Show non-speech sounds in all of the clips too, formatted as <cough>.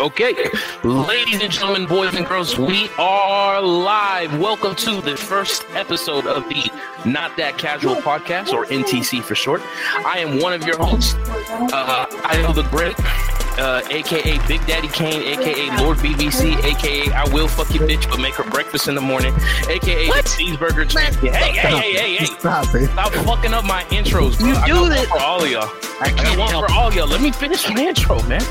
Okay, ladies and gentlemen, boys and girls, we are live. Welcome to the first episode of the Not That Casual podcast, or NTC for short. I am one of your hosts, uh, I.O the great, uh, aka Big Daddy Kane, aka Lord BBC, aka I will fuck your bitch, but make her breakfast in the morning, aka What? the cheeseburger champion. Hey, hey, hey, hey, hey! Stop it. Stop fucking up my intros, bro. You I do got one for all of y'all. I I got can't one help for all y'all. Let me finish my intro, man.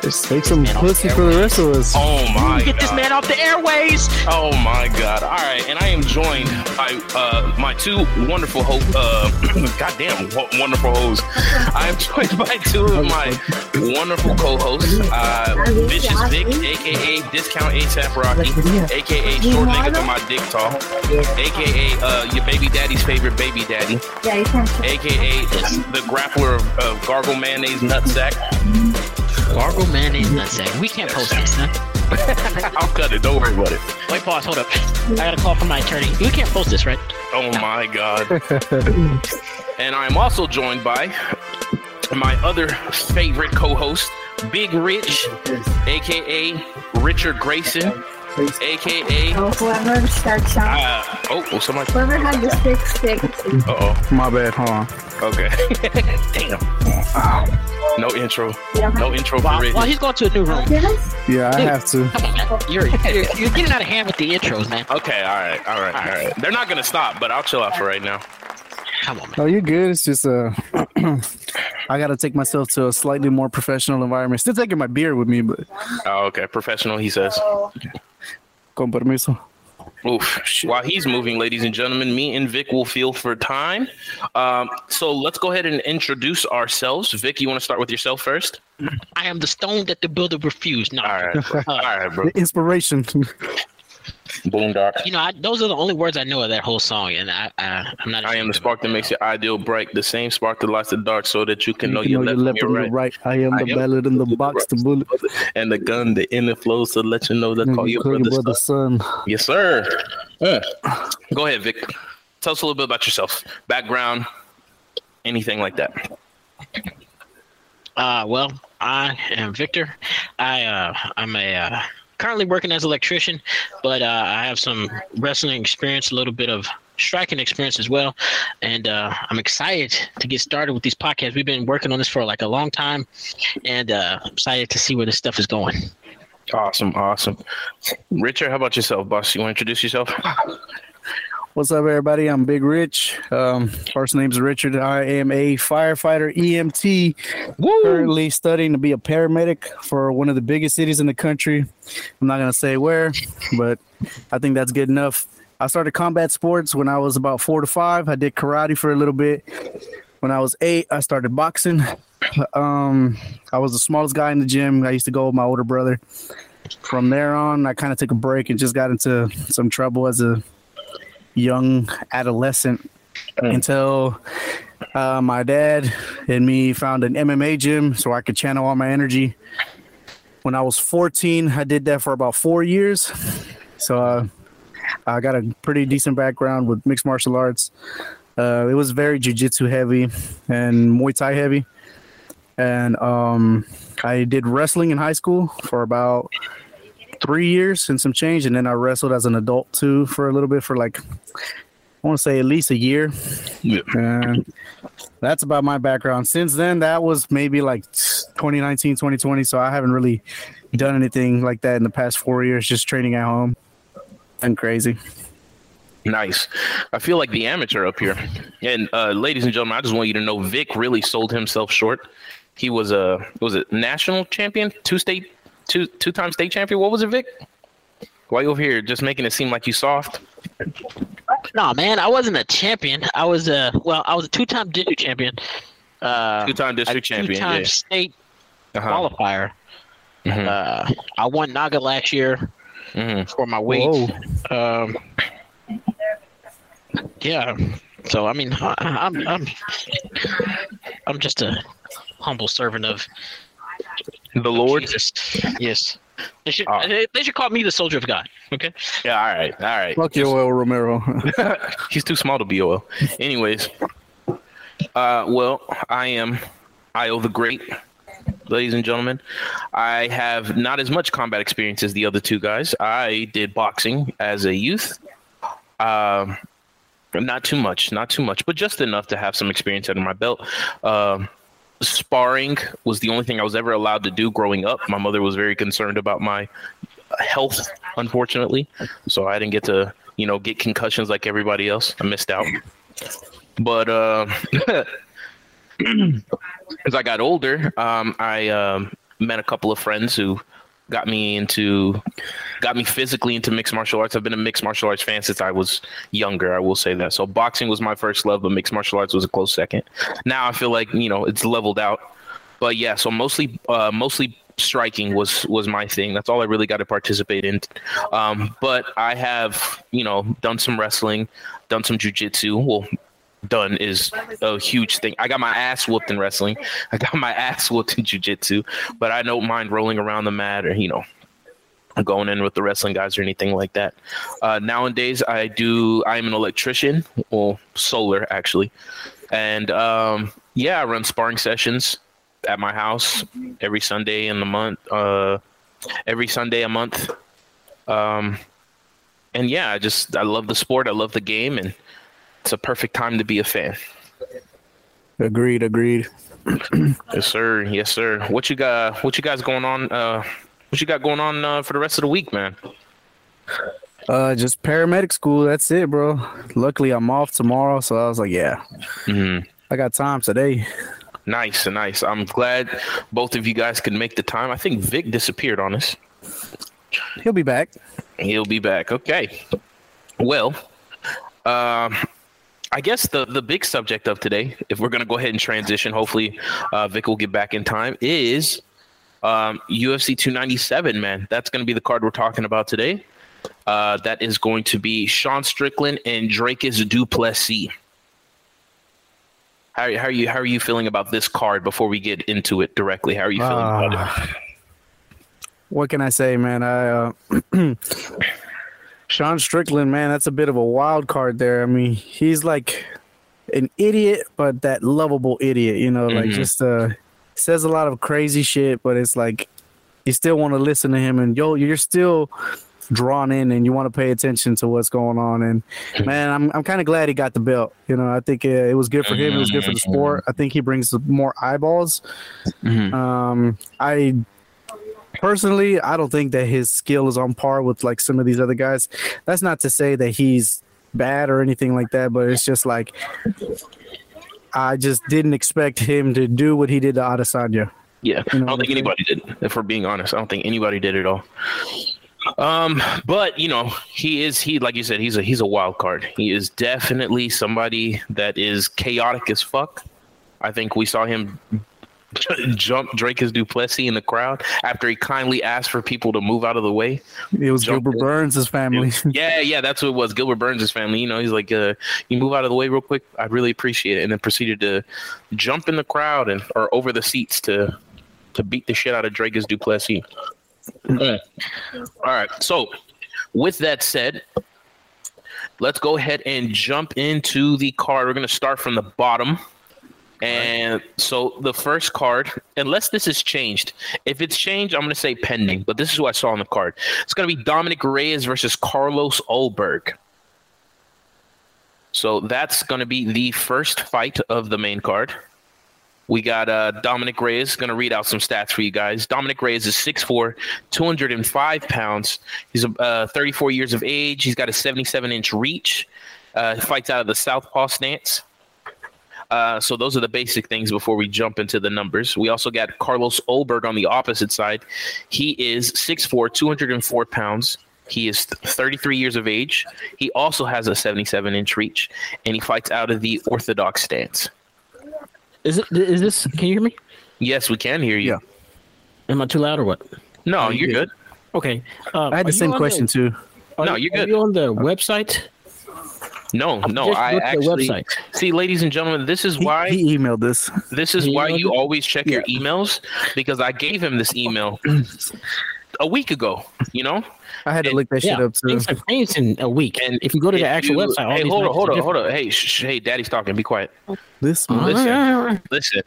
Just take some Man, pussy for the rest of us. Oh my god. Get this god. man off the airways. Oh my god. All right, and I am joined by uh, my two wonderful hosts. Uh, <clears throat> goddamn wonderful hosts. I am joined by two of my wonderful co-hosts. Uh, Vicious Vic, aka Discount ASAP Rocky, aka Short Nigga to my dick tall, aka uh, your baby daddy's favorite baby daddy, Yeah, you aka the grappler of, of gargle mayonnaise nutsack. Gargle mayonnaise nutsack. We can't post this, huh? <laughs> I'll cut it. Don't worry about it. Wait, pause. Hold up. I got a call from my attorney. We can't post this, right? Oh my god. <laughs> and I'm also joined by my other favorite co-host, Big Rich, aka Richard Grayson, aka Oh, whoever starts out, uh, oh, oh somebody. whoever had the six sticks. Uh oh. My bad, hold on. Okay. <laughs> Damn. No intro. No intro for Well, Rich. well, he's going to a new room. Dennis? Yeah, I Dude. have to. Come on, man. <laughs> You're, you're, you're getting out of hand with the intros, man. Okay. All right. All right. All right. They're not gonna stop, but I'll chill out for right now. Come on, man. Oh, you're good. It's just uh, <clears throat> I gotta take myself to a slightly more professional environment. Still taking my beer with me, but Oh, okay. Professional, he says. con permiso. Oof. While he's moving, ladies and gentlemen, me and Vic will feel for time. Um, so let's go ahead and introduce ourselves. Vic, you want to start with yourself first? I am the stone that the builder refused. No, All right. bro. All right, bro. The inspiration. <laughs> Boondock. you know, I, those are the only words I know of that whole song, and I, I I'm not. I am the spark that makes your ideal bright, the same spark that lights the dark, so that you can You know can your know left, your left from and your your right. right. I am I the am ballad in the box, the bullet. And the gun, the inner flows to let you know that call your Call brother. brother son. son. Yes, sir. Uh, Go ahead, Vic. Tell us a little bit about yourself, background, anything like that. Uh, well, I am Victor. I uh, I'm a uh, currently working as an electrician, but uh, I have some wrestling experience, a little bit of striking experience as well, and uh, I'm excited to get started with these podcasts. We've been working on this for like a long time, and uh, I'm excited to see where this stuff is going. Awesome, awesome. Richard, how about yourself, boss? You want to introduce yourself? <laughs> What's up, everybody? I'm Big Rich. Um, first name's Richard. I am a firefighter EMT. Currently studying to be a paramedic for one of the biggest cities in the country. I'm not gonna say where, but I think that's good enough. I started combat sports when I was about four to five. I did karate for a little bit. When I was eight, I started boxing. Um, I was the smallest guy in the gym. I used to go with my older brother. From there on, I kind of took a break and just got into some trouble as a young adolescent until uh, my dad and me found an MMA gym so I could channel all my energy. When I was 14, I did that for about four years. So uh, I got a pretty decent background with mixed martial arts. Uh, it was very jujitsu heavy and Muay Thai heavy. And um, I did wrestling in high school for about three years and some change. And then I wrestled as an adult too for a little bit for like, I want to say at least a year. Yeah. And that's about my background. Since then, that was maybe like 2019, 2020. So I haven't really done anything like that in the past four years, just training at home and crazy. Nice. I feel like the amateur up here. And uh, ladies and gentlemen, I just want you to know Vic really sold himself short. He was a was it national champion, two state, two two time state champion. What was it, Vic? Why you over here just making it seem like you soft? No, man, I wasn't a champion. I was a well, I was a two-time district champion. Uh, Two time a district champion. two-time Yeah. state Uh-huh. qualifier. Mhm. Uh, I won NAGA last year Mhm. for my weight. Um, yeah. So I mean, I, I'm I'm I'm just a humble servant of The Lord. Jesus. <laughs> Yes. They should they, they should call me the soldier of God. Okay. Yeah. All right. All right. Fuck Yoel Romero. <laughs> He's too small to be oil. Anyways, uh, well, I am Io the Great, ladies and gentlemen. I have not as much combat experience as the other two guys. I did boxing as a youth. Um, not too much, not too much, but just enough to have some experience under my belt. Um, sparring was the only thing I was ever allowed to do growing up. My mother was very concerned about my health, unfortunately, so I didn't get to, you know, get concussions like everybody else. I missed out. But uh, <clears throat> as I got older, um, I um, met a couple of friends who got me into got me physically into mixed martial arts. I've been a mixed martial arts fan since I was younger. I will say that. So boxing was my first love, but mixed martial arts was a close second. Now I feel like you know it's leveled out. But yeah, so mostly uh, mostly striking was was my thing. That's all I really got to participate in. Um, but I have you know done some wrestling, done some jujitsu. Well, done is a huge thing. I got my ass whooped in wrestling. I got my ass whooped in jujitsu, but I don't mind rolling around the mat or you know going in with the wrestling guys or anything like that. Uh, nowadays, I do. I'm an electrician, well, solar actually, and um, yeah, I run sparring sessions at my house every Sunday in the month. Uh, every Sunday a month. Um, and yeah, I just I love the sport. I love the game, and it's a perfect time to be a fan. Agreed, agreed. <clears throat> Yes, sir. Yes, sir. What you got? What you guys going on? Uh, what you got going on uh, for the rest of the week, man? Uh, just paramedic school. That's it, bro. Luckily, I'm off tomorrow, so I was like, yeah, Mhm. I got time today. Nice, and nice. I'm glad both of you guys could make the time. I think Vic disappeared on us. He'll be back. He'll be back. Okay. Well, um, I guess the the big subject of today, if we're gonna go ahead and transition, hopefully uh, Vic will get back in time, is um, UFC 297. Man, that's gonna be the card we're talking about today. Uh, that is going to be Sean Strickland and Dricus Du Plessis. How, how are you how are you feeling about this card before we get into it directly? How are you feeling about it? Ah. What can I say, man? I uh, <clears throat> Sean Strickland, man, that's a bit of a wild card there. I mean, he's like an idiot, but that lovable idiot, you know, like Mhm. just uh says a lot of crazy shit, but it's like you still want to listen to him and yo, you're still drawn in and you want to pay attention to what's going on and man i'm, I'm kind of glad he got the belt you know i think uh, it was good for him it was good for the sport i think he brings more eyeballs Mhm. um, I personally, I don't think that his skill is on par with like some of these other guys. That's not to say that he's bad or anything like that, but it's just like I just didn't expect him to do what he did to Adesanya. Yeah, You I don't think anybody did. If we're being honest, I don't think anybody did at all. Um, but you know, he is he like you said, he's a he's a wild card. He is definitely somebody that is chaotic as fuck. I think we saw him <laughs> jump Dricus Du Plessis in the crowd after he kindly asked for people to move out of the way. It was Jumped Gilbert in. Burns' family. <laughs> Yeah, yeah, that's what it was. Gilbert Burns' family. You know, he's like, uh, you move out of the way real quick. I'd really appreciate it. And then proceeded to jump in the crowd and or over the seats to to beat the shit out of Dricus Du Plessis. All right. So, with that said, let's go ahead and jump into the card. We're going to start from the bottom. And so the first card, unless this is changed, if it's changed, I'm going to say pending, but this is what I saw on the card. It's going to be Dominic Reyes versus Carlos Ulberg. So that's going to be the first fight of the main card. We got uh, Dominic Reyes going to read out some stats for you guys. Dominic Reyes is 6'4, 205 pounds. He's uh, 34 years of age. He's got a 77 inch reach. Uh, fights out of the southpaw stance. Uh, so those are the basic things before we jump into the numbers. We also got Carlos Ulberg on the opposite side. He is 6'4, 204 pounds. He is 33 years of age. He also has a 77 inch reach, and he fights out of the orthodox stance. Is it? Is this? Can you hear me? Yes, we can hear you. Yeah. Am I too loud or what? No, you're good. Okay. Uh, I had the same on question too. are No, you- you're are good. you on the website? No, no, I go to the actually website. see, ladies and gentlemen, this is He, why he emailed this. this is He why you it? always check your emails because I gave him this email a week ago. You know, I had to look that shit up too. things have changed in a week. And And if you go to the actual you- website, all hey, these hold on, hold on, hold on. Hey, sh- sh- hey, Daddy's talking. Be quiet. This. Listen. Listen.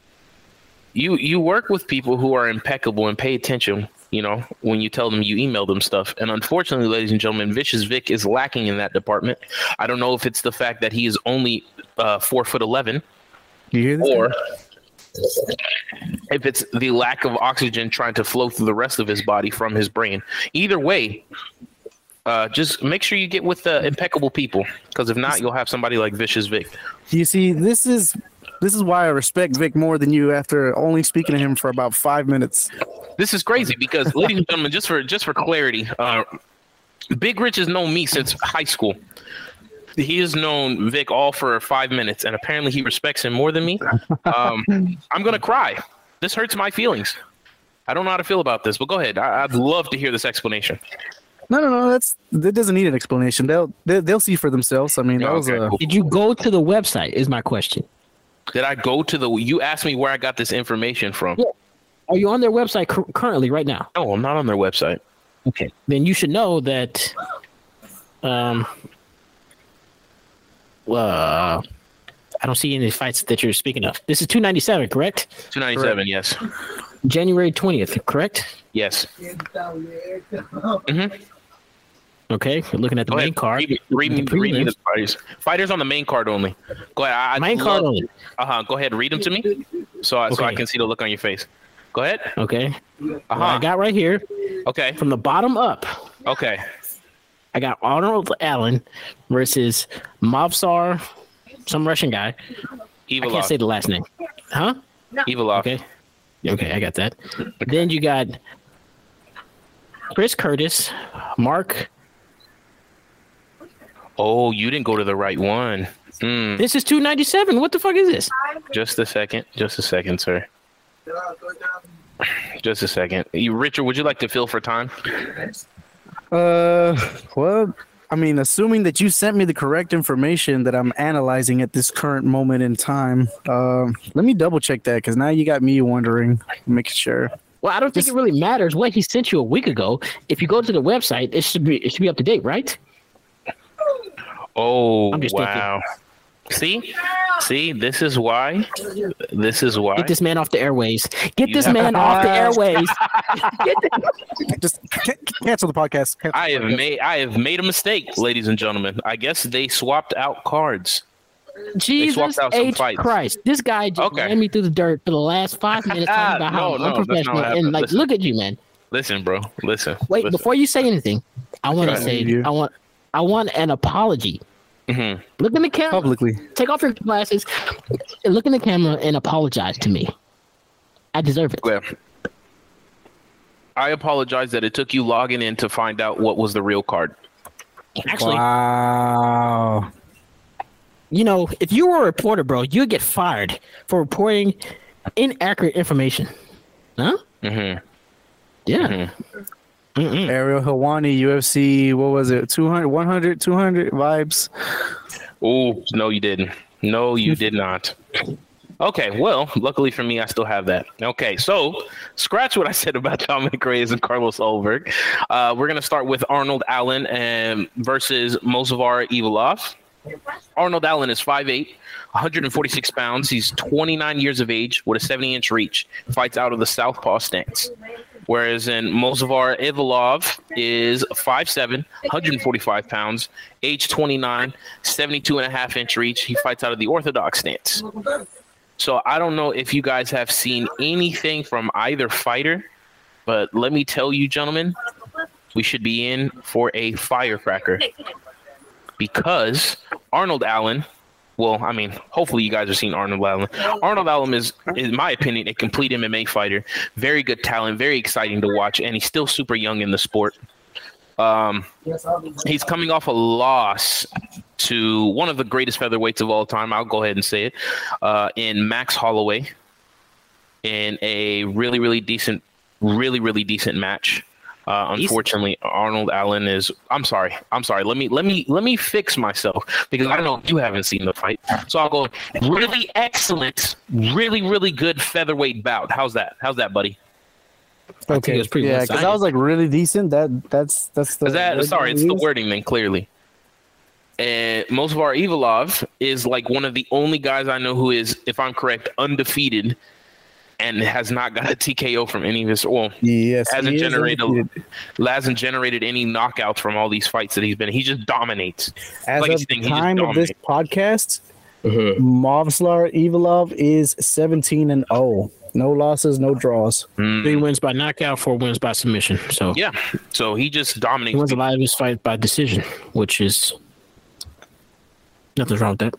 you you work with people who are impeccable and pay attention. You know, when you tell them you email them stuff, and unfortunately, ladies and gentlemen, Vicious Vic is lacking in that department. I don't know if it's the fact that he is only uh, four foot eleven, You hear this? or if it's the lack of oxygen trying to flow through the rest of his body from his brain. Either way, uh, just make sure you get with the impeccable people, because if not, you'll have somebody like Vicious Vic. You see, this is this is why I respect Vic more than you after only speaking to him for about five minutes. This is crazy because, ladies and gentlemen, just for just for clarity, uh, Big Rich has known me since high school. He has known Vic all for five minutes, and apparently he respects him more than me. Um, I'm gonna cry. This hurts my feelings. I don't know how to feel about this, but go ahead. I, I'd love to hear this explanation. No, no, no. That's that doesn't need an explanation. They'll they, they'll see for themselves. I mean, that was Okay, a cool. Did you go to the website? Is my question. Did I go to the? You asked me where I got this information from. Yeah. Are you on their website cur- currently right now? No, I'm not on their website. Okay. Then you should know that. Um. Well, I don't see any fights that you're speaking of. This is 297, correct? 297. Yes. January 20th, correct? Yes. <laughs> Okay. You're looking at the Go main ahead. card. Read, read, The read the fighters. Fighters on the main card only. Go ahead. I, Main card only. Uh huh. Go ahead. Read them to me, so I, so I can see the look on your face. Go ahead. Okay. Uh What I got right here Okay. from the bottom up. Okay. I got Arnold Allen versus Movsar, some Russian guy. Evil I can't say the last name. Huh? Evilov. Okay. Okay, I got that. Then you got Chris Curtis, Mark. Oh, you didn't go to the right one. Mm, This is 297. What the fuck is this? just a second. Just a second, sir. Just a second. You, Richard, would you like to fill for time? Uh, well, I mean, assuming that you sent me the correct information that I'm analyzing at this current moment in time, um, let me double check that because now you got me wondering, making sure. Well, I don't think it really matters what he sent you a week ago. If you go to the website, it should be it should be up to date, right? Oh, I'm just thinking. wow. See? See, this is why. This is why. Get this man off the airways. Get You this man off the airways. The- <laughs> Just cancel the podcast. Cancel I have podcast. made I have made a mistake, ladies and gentlemen. I guess they swapped out cards. Jesus out H fights. Christ! This guy just Okay. ran me through the dirt for the last five <laughs> minutes talking about how No, no, that's unprofessional and happened. like, Listen. look at you, man. Listen, bro. Listen. Wait, listen. before you say anything, I want to Go say ahead. I want I want an apology. Mhm. Look in the camera. publicly. Take off your glasses. Look in the camera and apologize to me. I deserve it. Yeah. I apologize that it took you logging in to find out what was the real card. Actually, Wow. you know, if you were a reporter, bro, you'd get fired for reporting inaccurate information. Huh? Mhm. Yeah. Mm-mm. Ariel Helwani, UFC, what was it? 200, 100, 200 vibes. Oh, no, you didn't. No, you did not. Okay, well, luckily for me, I still have that. Okay, so scratch what I said about Dominic Reyes and Carlos Ulberg. Uh, we're going to start with Arnold Allen and versus Movsar Evilov. Arnold Allen is 5'8, 146 pounds. He's 29 years of age with a 70 inch reach. Fights out of the southpaw stance. Whereas in Movsar Ivilov is 5'7, 145 pounds, age 29, 72 and a half inch reach. He fights out of the orthodox stance. So I don't know if you guys have seen anything from either fighter, but let me tell you, gentlemen, we should be in for a firecracker because Arnold Allen. Well, I mean, hopefully you guys have seen Arnold Allen. Arnold Allen is, in my opinion, a complete MMA fighter. Very good talent, very exciting to watch, and he's still super young in the sport. Um, he's coming off a loss to one of the greatest featherweights of all time. I'll go ahead and say it. Uh, in Max Holloway, in a really, really decent, really, really decent match. Uh, unfortunately, Arnold Allen is. I'm sorry. I'm sorry. Let me let me let me fix myself because I know you haven't seen the fight. So I'll go really excellent, really really good featherweight bout. How's that? How's that, buddy? think it was pretty yeah, because one-sided. I was like really decent. That that's that's the Is that sorry? It's the wording then clearly. And Movsar Evilov is like one of the only guys I know who is, if I'm correct, undefeated and has not got a TKO from any of his. Well, Yes, hasn't he is generated undefeated. hasn't generated any knockouts from all these fights that he's been. He just dominates. As like of the saying, time of this podcast, Mhm. Movsar Evilov is 17 and 0. No losses, no draws. Mm, Three wins by knockout, four wins by submission. So yeah, so he just dominates. he dominates. wins a lot of his fights by decision, which is nothing's wrong with that.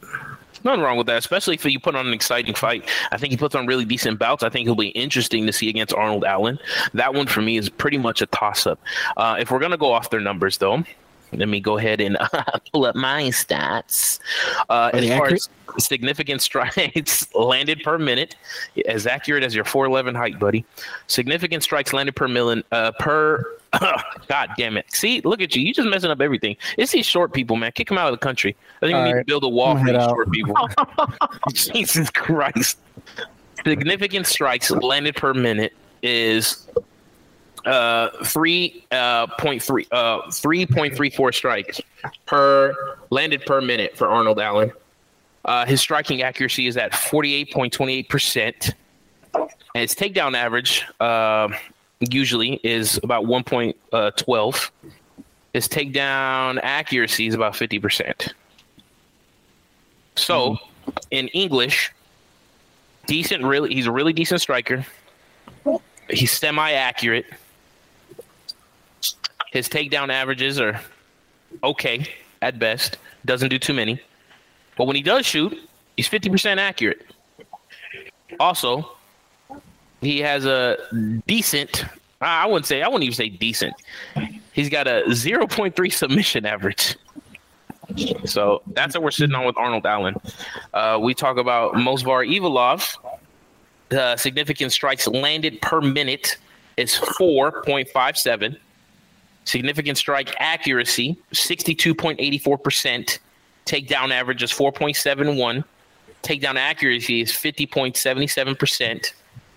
Nothing wrong with that, especially if you put on an exciting fight. I think he puts on really decent bouts. I think he'll be interesting to see against Arnold Allen. That one for me is pretty much a toss up. Uh, if we're going to go off their numbers, though, let me go ahead and <laughs> pull up my stats. Uh, as far accurate? as significant strikes <laughs> landed per minute, as accurate as your 4'11 height, buddy. Significant strikes landed per million, uh, per. <coughs> God damn it. See, look at you. You just messing up everything. It's these short people, man. Kick them out of the country. I think we All need to build a wall for these short people. <laughs> Jesus Christ. Significant strikes landed per minute is uh three uh point three uh three point three four strikes per landed per minute for Arnold Allen. Uh his striking accuracy is at forty eight point twenty eight percent. And his takedown average uh usually is about one point uh twelve. His takedown accuracy is about fifty percent. So in English, decent really he's a really decent striker. He's semi accurate. His takedown averages are okay at best. Doesn't do too many. But when he does shoot, he's 50% accurate. Also, he has a decent I wouldn't say I wouldn't even say decent. He's got a 0.3 submission average. So that's what we're sitting on with Arnold Allen. Uh, we talk about Movsar Evilov. The significant strikes landed per minute is 4.57. Significant strike accuracy, 62.84%. Takedown average is 4.71. Takedown accuracy is 50.77%.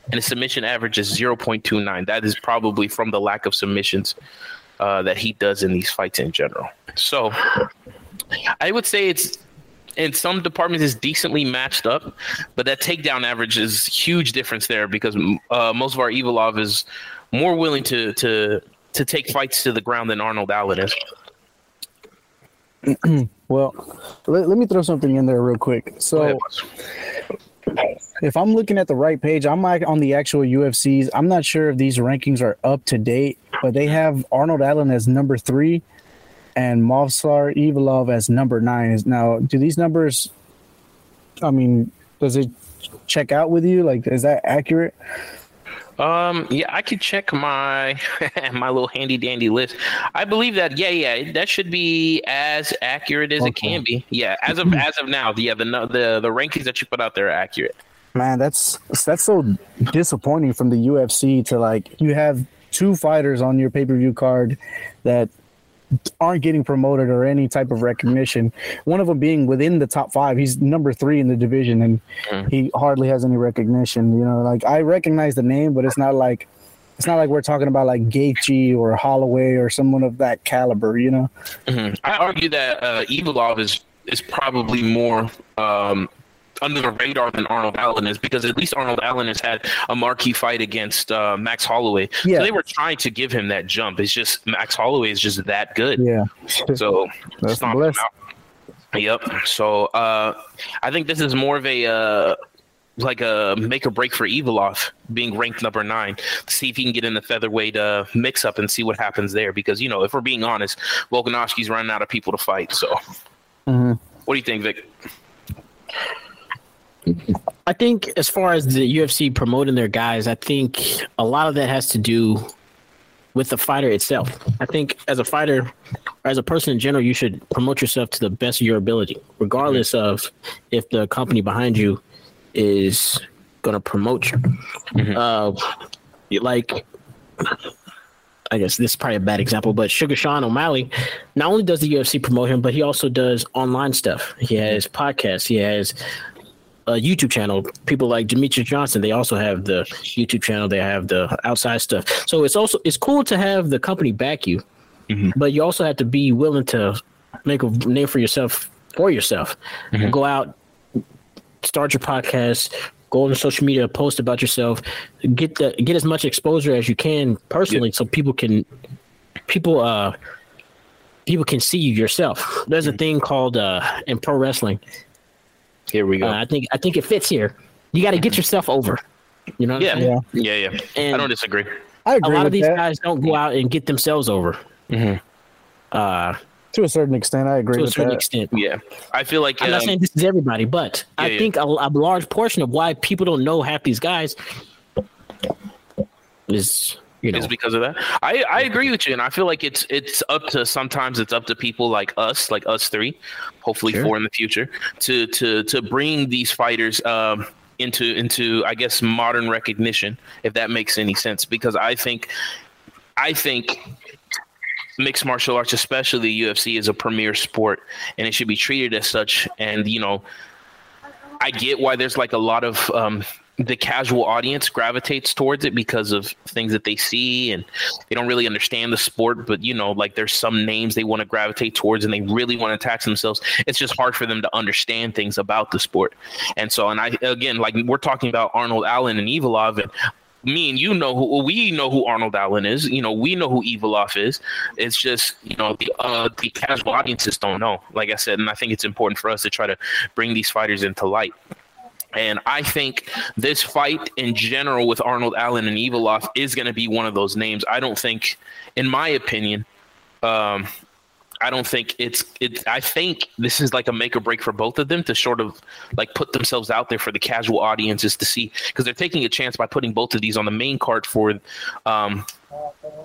And the submission average is 0.29. That is probably from the lack of submissions uh, that he does in these fights in general. So I would say it's in some departments is decently matched up, but that takedown average is huge difference there because uh, Movsar Evilov is more willing to to to take fights to the ground than Arnold Allen is. <clears throat> Well, let, let me throw something in there real quick. So, if I'm looking at the right page, I'm like on the actual UFCs. I'm not sure if these rankings are up to date, but they have Arnold Allen as number three and Movsar Evilov as number nine. Now, do these numbers? I mean, does it check out with you? Like, is that accurate? Um, yeah, I could check my <laughs> my little handy dandy list. I believe that yeah, yeah, that should be as accurate as it can be. Yeah, as of as of now, yeah, the the the rankings that you put out there are accurate. Man, that's that's so disappointing from the UFC to like you have two fighters on your pay per view card that aren't getting promoted or any type of recognition. One of them being within the top five. He's number three in the division, and Mhm. he hardly has any recognition. You know, like I recognize the name, but it's not like it's not like we're talking about like Gaethje or Holloway or someone of that caliber. You know, Mhm. I argue that uh, Evilov is is probably more um, under the radar than Arnold Allen is because at least Arnold Allen has had a marquee fight against uh, Max Holloway. Yeah. So they were trying to give him that jump. It's just Max Holloway is just that good. yeah. So That's blessed. Yep. So uh, I think this is more of a uh, like a make or break for Evilov being ranked number nine. See if he can get in the featherweight uh, mix up and see what happens there. Because you know, if we're being honest, Volkanovski's running out of people to fight. So, Mhm. what do you think, Vic? I think as far as the UFC promoting their guys, I think a lot of that has to do with the fighter itself. I think as a fighter, or as a person in general, you should promote yourself to the best of your ability, regardless of if the company behind you is going to promote you. Uh, like, I guess this is probably a bad example, but Sugar Sean O'Malley, not only does the UFC promote him, but he also does online stuff. He has podcasts. He has a YouTube channel. People like Demetrious Johnson, they also have the YouTube channel. They have the outside stuff. So it's also it's cool to have the company back you, Mhm. but you also have to be willing to make a name for yourself for yourself. Go out, start your podcast, go on social media, post about yourself, get the get as much exposure as you can personally, so people can people uh people can see you yourself. There's a thing called uh in pro wrestling. Here we go. Uh, I think I think it fits here. You got to get yourself over. You know. what I'm yeah. saying? yeah, yeah, And I don't disagree. I a agree A lot with of these that. guys don't go out and get themselves over. Mhm. Uh, to a certain extent. I agree to a with certain that. extent. Yeah, I feel like I'm not um, saying this is everybody, but I Yeah, yeah. think a, a large portion of why people don't know half these guys is you know is because of that. I, I agree with you, and I feel like it's it's up to sometimes it's up to people like us, like us three, hopefully Sure. four in the future, to to to bring these fighters um, into into I guess modern recognition, if that makes any sense. Because I think I think mixed martial arts, especially the UFC, is a premier sport, and it should be treated as such. And you know, I get why there's like a lot of um, the casual audience gravitates towards it because of things that they see and they don't really understand the sport. But you know, like there's some names they want to gravitate towards and they really want to attach themselves. It's just hard for them to understand things about the sport. And so, and I again, like we're talking about Arnold Allen and Evilov and. Me and you know who we know who Arnold Allen is. You know we know who Evilov is. It's just you know the uh, the casual audiences don't know. Like I said, and I think it's important for us to try to bring these fighters into light. And I think this fight in general with Arnold Allen and Evilov is going to be one of those names. I don't think, in my opinion, um, I don't think it's it. I think this is like a make or break for both of them to sort of like put themselves out there for the casual audiences to see because they're taking a chance by putting both of these on the main card for um,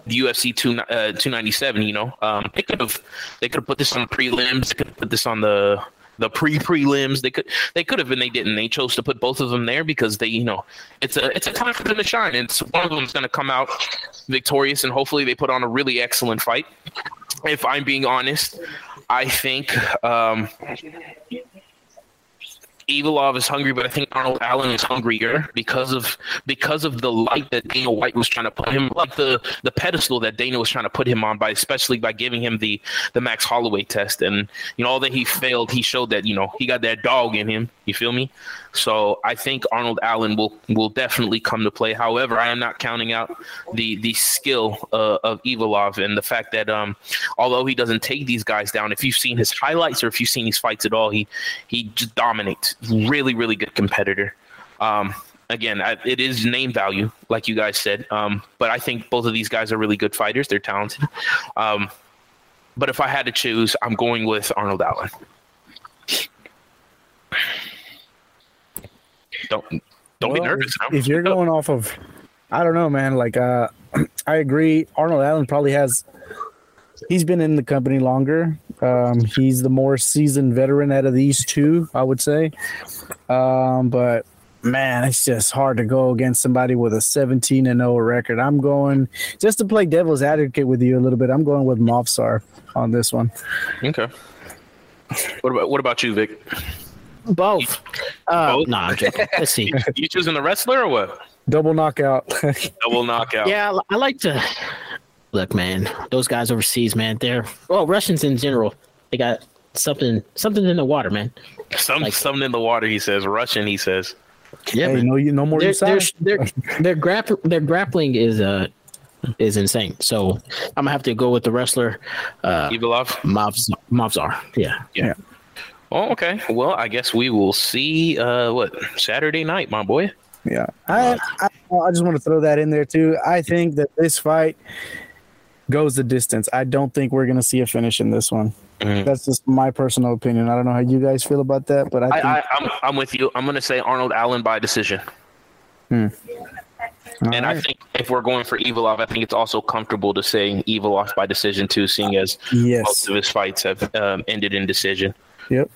the UFC two uh, two ninety seven. You know, um, they could have they could have put this on prelims. Could put this on the the pre prelims. They could they could have and they didn't. They chose to put both of them there because they you know it's a it's a time for them to shine. And one of them is going to come out victorious and hopefully they put on a really excellent fight. If I'm being honest, I think um, Evilov is hungry, but I think Arnold Allen is hungrier because of because of the light that Dana White was trying to put him, like the the pedestal that Dana was trying to put him on by, especially by giving him the the Max Holloway test, and you know all that he failed, he showed that you know he got that dog in him. You feel me? So I think Arnold Allen will will definitely come to play. However, I am not counting out the the skill uh, of Evilov and the fact that um, although he doesn't take these guys down, if you've seen his highlights or if you've seen his fights at all, he he just dominates. Really, really good competitor. Um, again, I, it is name value, like you guys said. Um, but I think both of these guys are really good fighters. They're talented. Um, but if I had to choose, I'm going with Arnold Allen. Don't don't be nervous now. If you're going off of, I don't know, man. Like, uh, <clears throat> I agree. Arnold Allen probably has. He's been in the company longer. Um, he's the more seasoned veteran out of these two, I would say. Um, but man, it's just hard to go against somebody with a 17 and 0 record. I'm going just to play devil's advocate with you a little bit. I'm going with Movsar on this one. Okay. What about what about you, Vic? Both. Uh, Both? Nah, I'm joking. Let's see. <laughs> You choosing the wrestler or what? Double knockout. <laughs> Double knockout. Yeah, I- I like to look, man. Those guys overseas, man. They're well, Russians in general. They got something, something in the water, man. Some Like- something in the water. He says Russian. He says. Yeah, hey, man. no, you no more. <laughs> Their you their side. their their, grapp- their grappling is uh is insane. So I'm gonna have to go with the wrestler uh Evilov. Mavs Movsar. Yeah. Oh, okay. Well, I guess we will see. Uh, what Saturday night, my boy. Yeah, I, I I just want to throw that in there too. I think that this fight goes the distance. I don't think we're gonna see a finish in this one. Mhm. That's just my personal opinion. I don't know how you guys feel about that, but I I, think I I'm I'm with you. I'm gonna say Arnold Allen by decision. all And I think if we're going for Evilov, I think it's also comfortable to say Evilov by decision too, seeing as yes. most of his fights have um, ended in decision. Yep.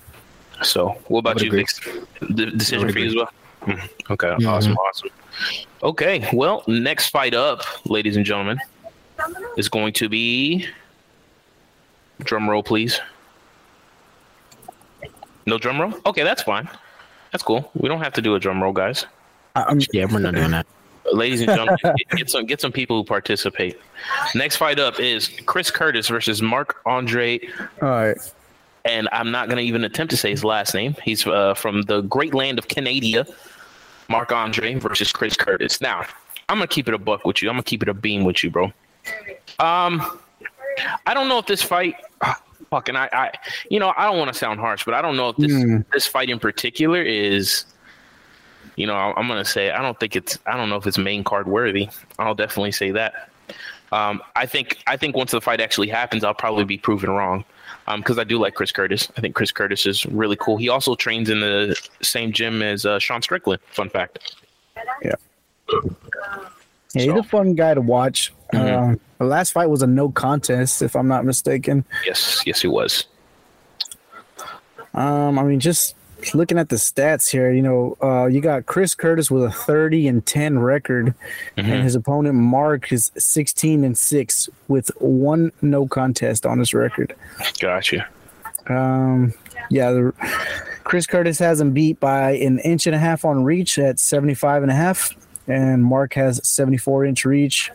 So, what about you, agree. Vic? The decision would for you as well. Mhm. Okay, Mhm. awesome, awesome. Okay, well, next fight up, ladies and gentlemen, is going to be. Drum roll, please. No drum roll? Okay, that's fine. That's cool. We don't have to do a drum roll, guys. I- I'm, Yeah, we're not doing that. Ladies and gentlemen, <laughs> get- get some get some people who participate. Next fight up is Chris Curtis versus Marc-André all right. And I'm not going to even attempt to say his last name. He's uh, from the great land of Canada. Marc-André versus Chris Curtis. Now, I'm gonna keep it a buck with you. I'm gonna keep it a beam with you, bro. Um, I don't know if this fight. ah, Fucking, I, I, you know, I don't want to sound harsh, but I don't know if this Hmm. this fight in particular is, you know, I'm gonna say I don't think it's. I don't know if it's main card worthy. I'll definitely say that. Um, I think I think once the fight actually happens, I'll probably be proven wrong. Because I do like Chris Curtis. I think Chris Curtis is really cool. He also trains in the same gym as uh, Sean Strickland. Fun fact. Yeah, Yeah, he's So- a fun guy to watch. Mhm. Uh, the last fight was a no contest, if I'm not mistaken. Yes, yes, he was. Um, I mean, just looking at the stats here, you know, uh, you got Chris Curtis with a 30 and 10 record, Mm-hmm. and his opponent Mark is 16 and six with one no contest on his record. Gotcha. Um, yeah, the, Chris Curtis has him beat by an inch and a half on reach at 75 and a half, and Mark has 74 inch reach.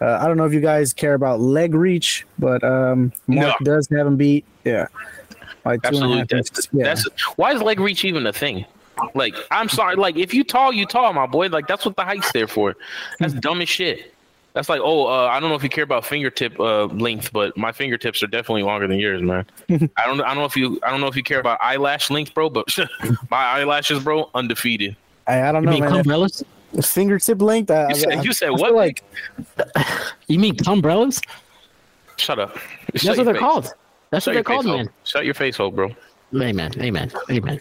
Uh, I don't know if you guys care about leg reach, but um, Mark No. does have him beat. Yeah, by two and a Absolutely. half That's. Yeah. that's why is leg reach even a thing? Like, I'm sorry. Like, if you tall, you tall, my boy. Like, that's what the height's there for. That's dumb as shit. That's like, oh, uh, I don't know if you care about fingertip uh, length, but my fingertips are definitely longer than yours, man. <laughs> I don't, I don't know if you, I don't know if you care about eyelash length, bro, but <laughs> my eyelashes, bro, undefeated. I, I don't You know, mean man. cumbrellas? Fingertip length. I, You said- I- you said I feel what? Like <laughs> You mean umbrellas? Shut up. That's what they're face. called. That's Shut what your they're called, face hole. man. Shut your face hole, bro. Amen. Amen. Amen.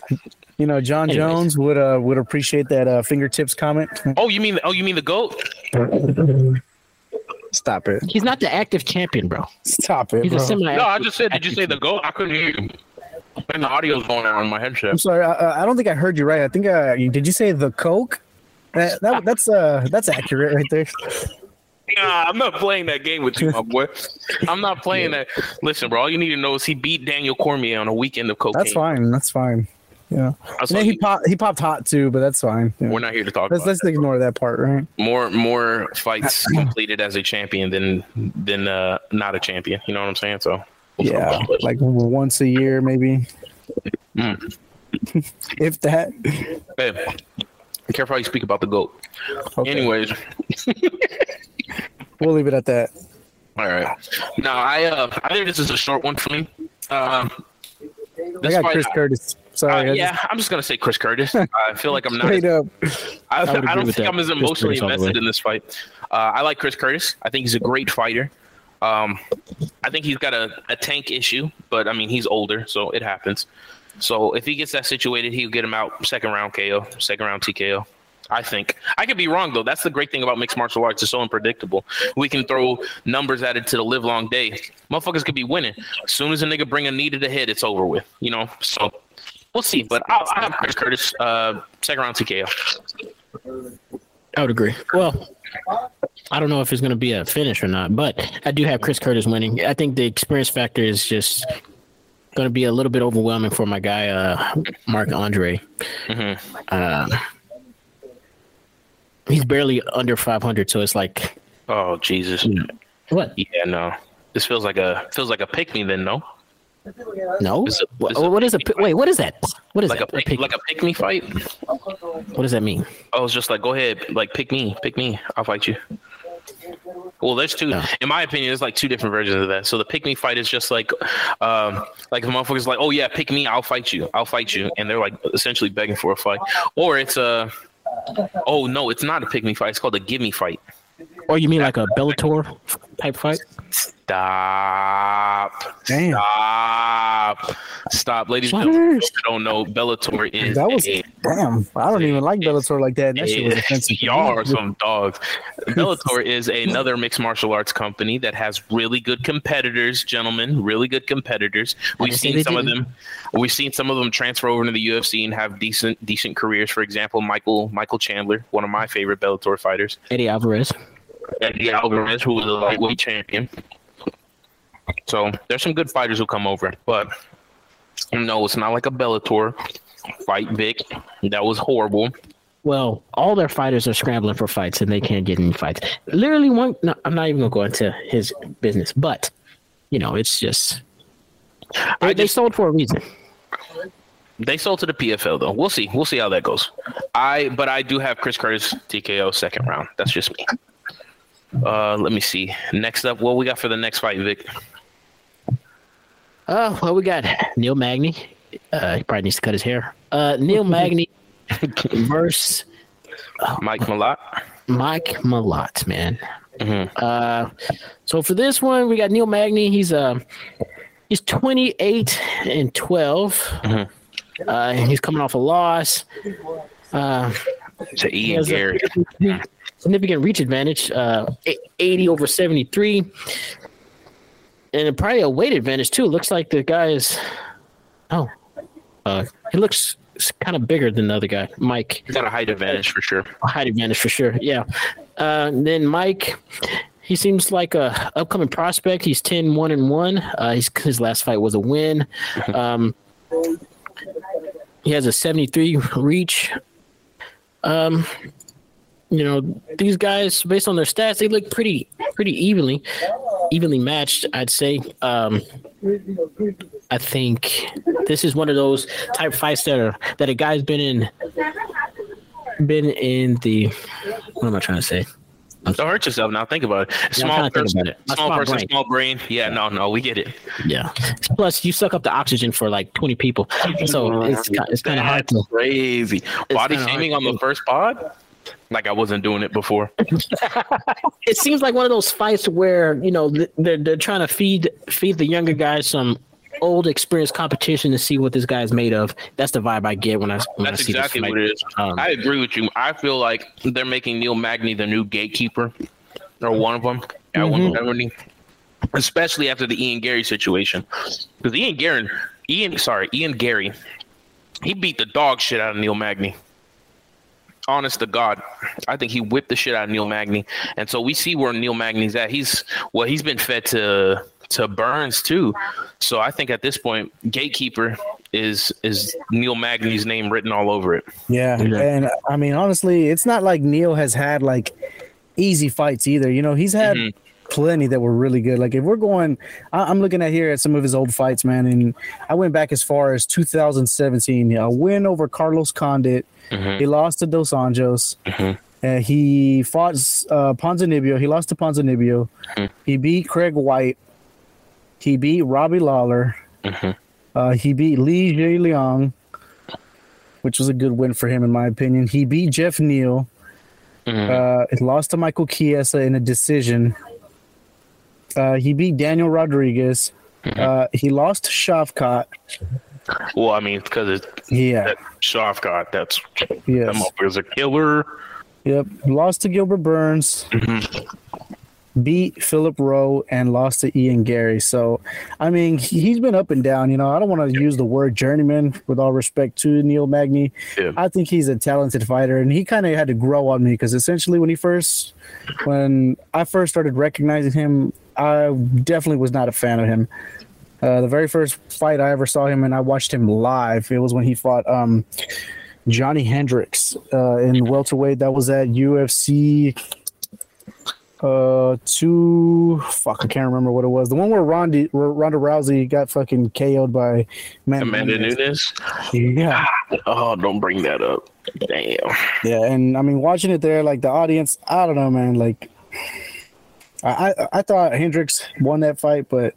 you know, John Anyways. Jones would uh would appreciate that uh, fingertips comment. Oh, you mean, oh, you mean the goat? Stop it. He's not the active champion, bro. Stop it, He's bro. a semi. No, I just said, did you say the goat? I couldn't hear you. And the audio's going out on my headset. I'm sorry. I, I don't think I heard you right. I think uh, did you say the Coke? That, that that's uh that's accurate right there. Nah, I'm not playing that game with you, my boy. I'm not playing that. Listen, bro. All you need to know is he beat Daniel Cormier on a weekend of cocaine. That's fine. That's fine. Yeah. Then all he you- popped he popped hot too, but that's fine. Yeah. we're not here to talk Let's let's ignore that part, right? more more fights <clears throat> completed as a champion than than uh, not a champion. You know what I'm saying? So we'll Yeah, like once a year maybe, Mm. <laughs> if that. Hey, be careful how you speak about the goat. Okay. Anyways, <laughs> we'll leave it at that. all right. Now I uh I think this is a short one for me. Um, I got Chris Curtis. Sorry, uh, I yeah, I'm just gonna say Chris Curtis. <laughs> I feel like I'm not straight up. I, would I, don't think that. I'm as emotionally Curtis all the invested in this fight. Uh, I like Chris Curtis. I think he's a great fighter. Um, I think he's got a, a tank issue, but I mean he's older, so it happens. So if he gets that situated, he'll get him out second round KO, second round TKO. I think I could be wrong though. That's the great thing about mixed martial arts; it's so unpredictable. We can throw numbers at it to the live long day. Motherfuckers could be winning. As soon as a nigga bring a knee to the head, it's over with. You know. So we'll see. But I, I have Chris Curtis, uh, second round TKO. I would agree. Well, I don't know if it's going to be a finish or not, but I do have Chris Curtis winning. I think the experience factor is just going to be a little bit overwhelming for my guy, uh, Marc-André. Mm-hmm. Uh, he's barely under 500, so it's like, Oh Jesus. what? Yeah, no. This feels like a feels like a pick me then, no? No? It's a- What, it's a what is a wait? What is that? What is Like a that? pick, like a pick me fight? what does that mean? I was just like, go ahead, like pick me, pick me, I'll fight you. Well, there's two. No. In my opinion, there's like two different versions of that. So the pick me fight is just like, um, like the motherfuckers like, oh yeah, pick me, I'll fight you, I'll fight you, and they're like essentially begging for a fight. Or it's a, oh no, it's not a pick me fight. It's called a give me fight. Or you mean like a Bellator type fight? Stop. Damn. Stop. Stop. Ladies and gentlemen, those don't know, Bellator is That was a damn. I don't even like Bellator like that. and That shit was offensive. Y'all are some dogs. Bellator is another mixed martial arts company that has really good competitors, gentlemen. Really good competitors. We've seen some of didn't. them. We've seen some of them transfer over into the UFC and have decent decent careers. For example, Michael Michael Chandler, one of my favorite Bellator fighters, Eddie Alvarez. Eddie Alvarez, who was a lightweight champion. So there's some good fighters who come over, but no, it's not like a Bellator fight, Vic. That was horrible. Well, all their fighters are scrambling for fights and they can't get any fights. Literally, one. No, I'm not even gonna go into his business, but you know, it's just they, I they sold for a reason. They sold to the PFL though. We'll see. We'll see how that goes. I but I do have Chris Curtis TKO second round. That's just me. Uh, let me see. Next up, what we got for the next fight, Vic? Uh, well, we got Neil Magny. Uh, he probably needs to cut his hair. Uh, Neil <laughs> Magny versus Mike Malott. Mike Malott, man. Mhm. Uh, so for this one, we got Neil Magny. He's uh, he's 28 and 12. Mhm. Uh, he's coming off a loss. Uh, To Ian has a Garry. significant reach advantage, uh, e- 80 over 73. And probably a weight advantage too. Looks like the guy is, oh, uh, he looks kind of bigger than the other guy, Mike. He's Got a height advantage for sure. A height advantage for sure. Yeah. Uh, then Mike, he seems like a upcoming prospect. He's 10 1 and 1. Uh, he's, his last fight was a win. Um, he has a 73 reach. Um, you know, these guys, based on their stats, they look pretty pretty evenly evenly matched, I'd say. Um, I think this is one of those type fights that are that a guy's been in been in the what am I trying to say? Don't hurt yourself now. Think about it. Small think person, it. Small small person, brain. small brain. Yeah, no, no, we get it. Yeah. Plus, you suck up the oxygen for like 20 people, so it's it's kind of hard to. Crazy body shaming on the first pod. Like I wasn't doing it before. <laughs> It seems like one of those fights where you know they're they're trying to feed feed the younger guys some old experienced competition to see what this guy's made of. That's the vibe I get when I when That's I see exactly this fight. what it is. Um, I agree with you. I feel like they're making Neil Magny the new gatekeeper, or one of them. One Mm-hmm. Especially after the Ian Garry situation, because Ian Garry, Ian, sorry, Ian Garry, he beat the dog shit out of Neil Magny. Honest to God, I think he whipped the shit out of Neil Magny, and so we see where Neil Magny's at. He's well, he's been fed to to Burns too. So I think at this point, gatekeeper is is Neil Magny's name written all over it. Yeah. Yeah. And I mean, honestly, it's not like Neil has had like easy fights either. You know, he's had Mhm. Plenty that were really good. Like if we're going, I- I'm looking at here at some of his old fights, man. And I went back as far as 2017, a win over Carlos Condit. Mhm. He lost to Dos Anjos. Mhm. Uh, he fought uh, Ponzinibbio. He lost to Ponzinibbio. Mhm. He beat Craig White. He beat Robbie Lawler. Mhm. Uh, he beat Li Jingliang, which was a good win for him, in my opinion. He beat Jeff Neal. Mhm. Uh, he lost to Michael Chiesa in a decision. Uh, he beat Daniel Rodriguez. Uh, he lost to Shavkat. Well, I mean, because it's Yeah. that Shavkat, that's that Yes. motherfucker's a killer. Yep. Lost to Gilbert Burns. Beat Philip Rowe and lost to Ian Garry. So, I mean, he- he's been up and down. You know, I don't want to use the word journeyman with all respect to Neil Magny. Yeah. I think he's a talented fighter, and he kind of had to grow on me because essentially, when he first, when I first started recognizing him, I definitely was not a fan of him. Uh, the very first fight I ever saw him and I watched him live. It was when he fought um, Johnny Hendricks uh, in welterweight. That was at UFC uh two fuck I can't remember what it was. The one where Ronda Ronda Rousey got fucking KO'd by Man Amanda Nunes. Yeah. Oh, don't bring that up. Damn. Yeah, and I mean watching it there, like the audience, I don't know, man. Like I I, thought Hendricks won that fight, but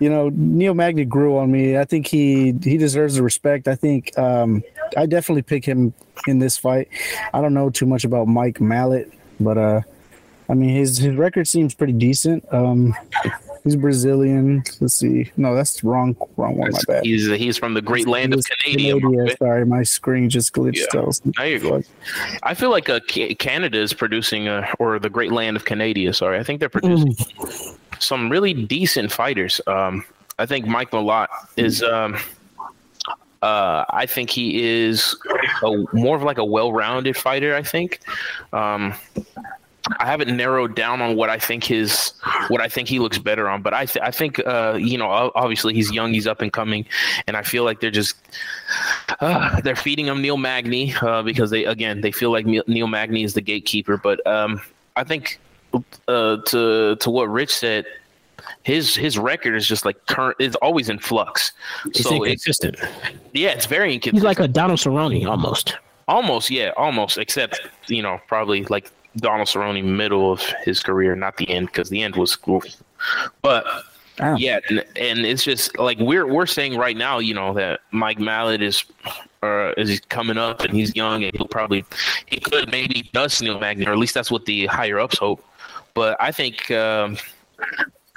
you know, Neil Magny grew on me. I think he he deserves the respect. I think um I definitely pick him in this fight. I don't know too much about Mike Malott, but uh I mean his his record seems pretty decent. Um he's Brazilian. Let's see. No, that's wrong wrong one, my bad. He's he's from the great land of He's Canada. Sorry, my screen just glitched. Yeah. There you go. I feel like uh, Canada is producing, uh, or the great land of Canada. Sorry, I think they're producing some really decent fighters. Um, I think Mike Malott is. Um, uh, I think he is a, more of like a well-rounded fighter. I think. Um, I haven't narrowed down on what I think his what I think he looks better on, but I th- I think uh, you know obviously he's young, he's up and coming, and I feel like they're just uh, they're feeding him Neil Magny uh, because they again they feel like Neil Magny is the gatekeeper. But um, I think uh, to to what Rich said, his his record is just like current. It's always in flux. He's so it's inconsistent. yeah, it's very He's like a Donald Cerrone almost. almost yeah, almost except you know probably like Donald Cerrone middle of his career, not the end because the end was cool. But Wow. yeah, and, and it's just like we're we're saying right now, you know, that Mike Malott is uh, is coming up and he's young and he'll probably he could maybe dust Neil Magny, or at least that's what the higher ups hope. But I think um,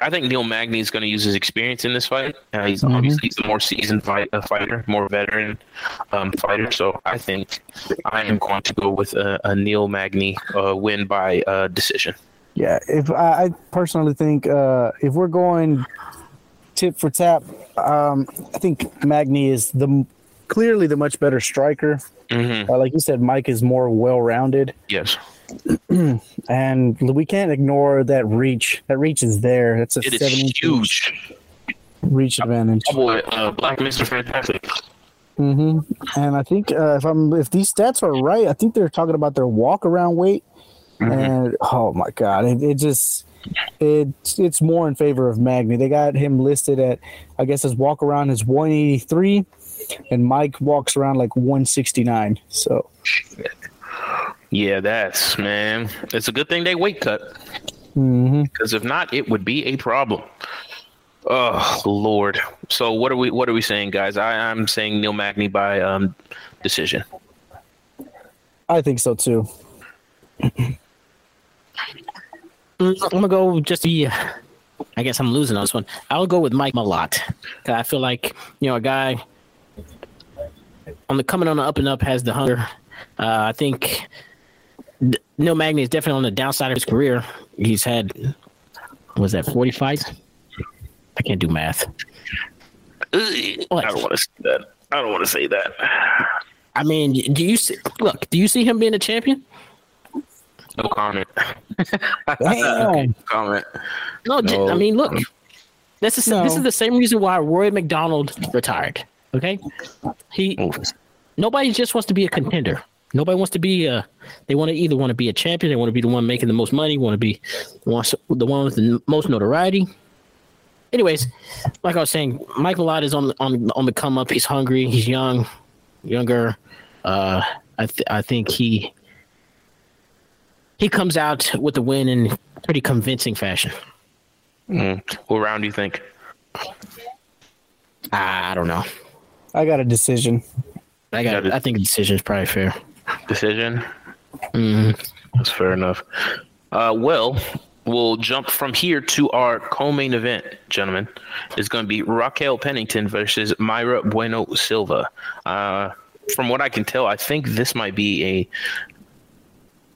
I think Neil Magny is going to use his experience in this fight. Uh, he's Mhm. obviously he's a more seasoned fight, uh, fighter, more veteran um, fighter. So I think I am going to go with a, a Neil Magny uh, win by uh, decision. Yeah, if I, I personally think uh, if we're going tip for tap, um, I think Magny is the clearly the much better striker. hmm Uh, like you said, Mike is more well-rounded, Yes, <clears throat> and we can't ignore that reach. That reach is there. That's a it is huge. reach advantage. Oh boy, uh, Black Mister Fantastic. Mm-hmm. And I think uh, if I'm if these stats are right, I think they're talking about their walk around weight. And oh my god, it, it just it it's more in favor of Magny. They got him listed at I guess his walk around is 183, and Mike walks around like 169. So Yeah, that's man. It's a good thing they weight cut mhm. because if not, it would be a problem. Oh Lord! So what are we? What are we saying, guys? I, I'm saying Neil Magny by um, decision. I think so too. Mm, I'm gonna go just be. I guess I'm losing on this one. I'll go with Mike Malott. 'Cause I feel like you know a guy on the coming on the up and up has the hunger. Uh, I think D- Neil Magny is definitely on the downside of his career. He's had was that 40 fights? I can't do math. I don't want to say that. I don't want to say that. I mean, do you see, look? Do you see him being a champion? No comment. <laughs> Damn. <laughs> comment. No, No. I mean, look. This is No. this is the same reason why Roy McDonald retired. Okay, he nobody just wants to be a contender. Nobody wants to be a. They want to either want to be a champion. They want to be the one making the most money. Want to be wants the one with the most notoriety. Anyways, like I was saying, Mike Malott is on on on the come up. He's hungry. He's young, younger. Uh, I th- I think he he comes out with the win in pretty convincing fashion. Mm. What round do you think? I don't know. I got a decision. I got. Got it. I think a decision is probably fair. Decision. Mhm. That's fair enough. Uh, well, we'll jump from here to our co-main event, gentlemen. It's going to be Raquel Pennington versus Mayra Bueno Silva. Uh, from what I can tell, I think this might be a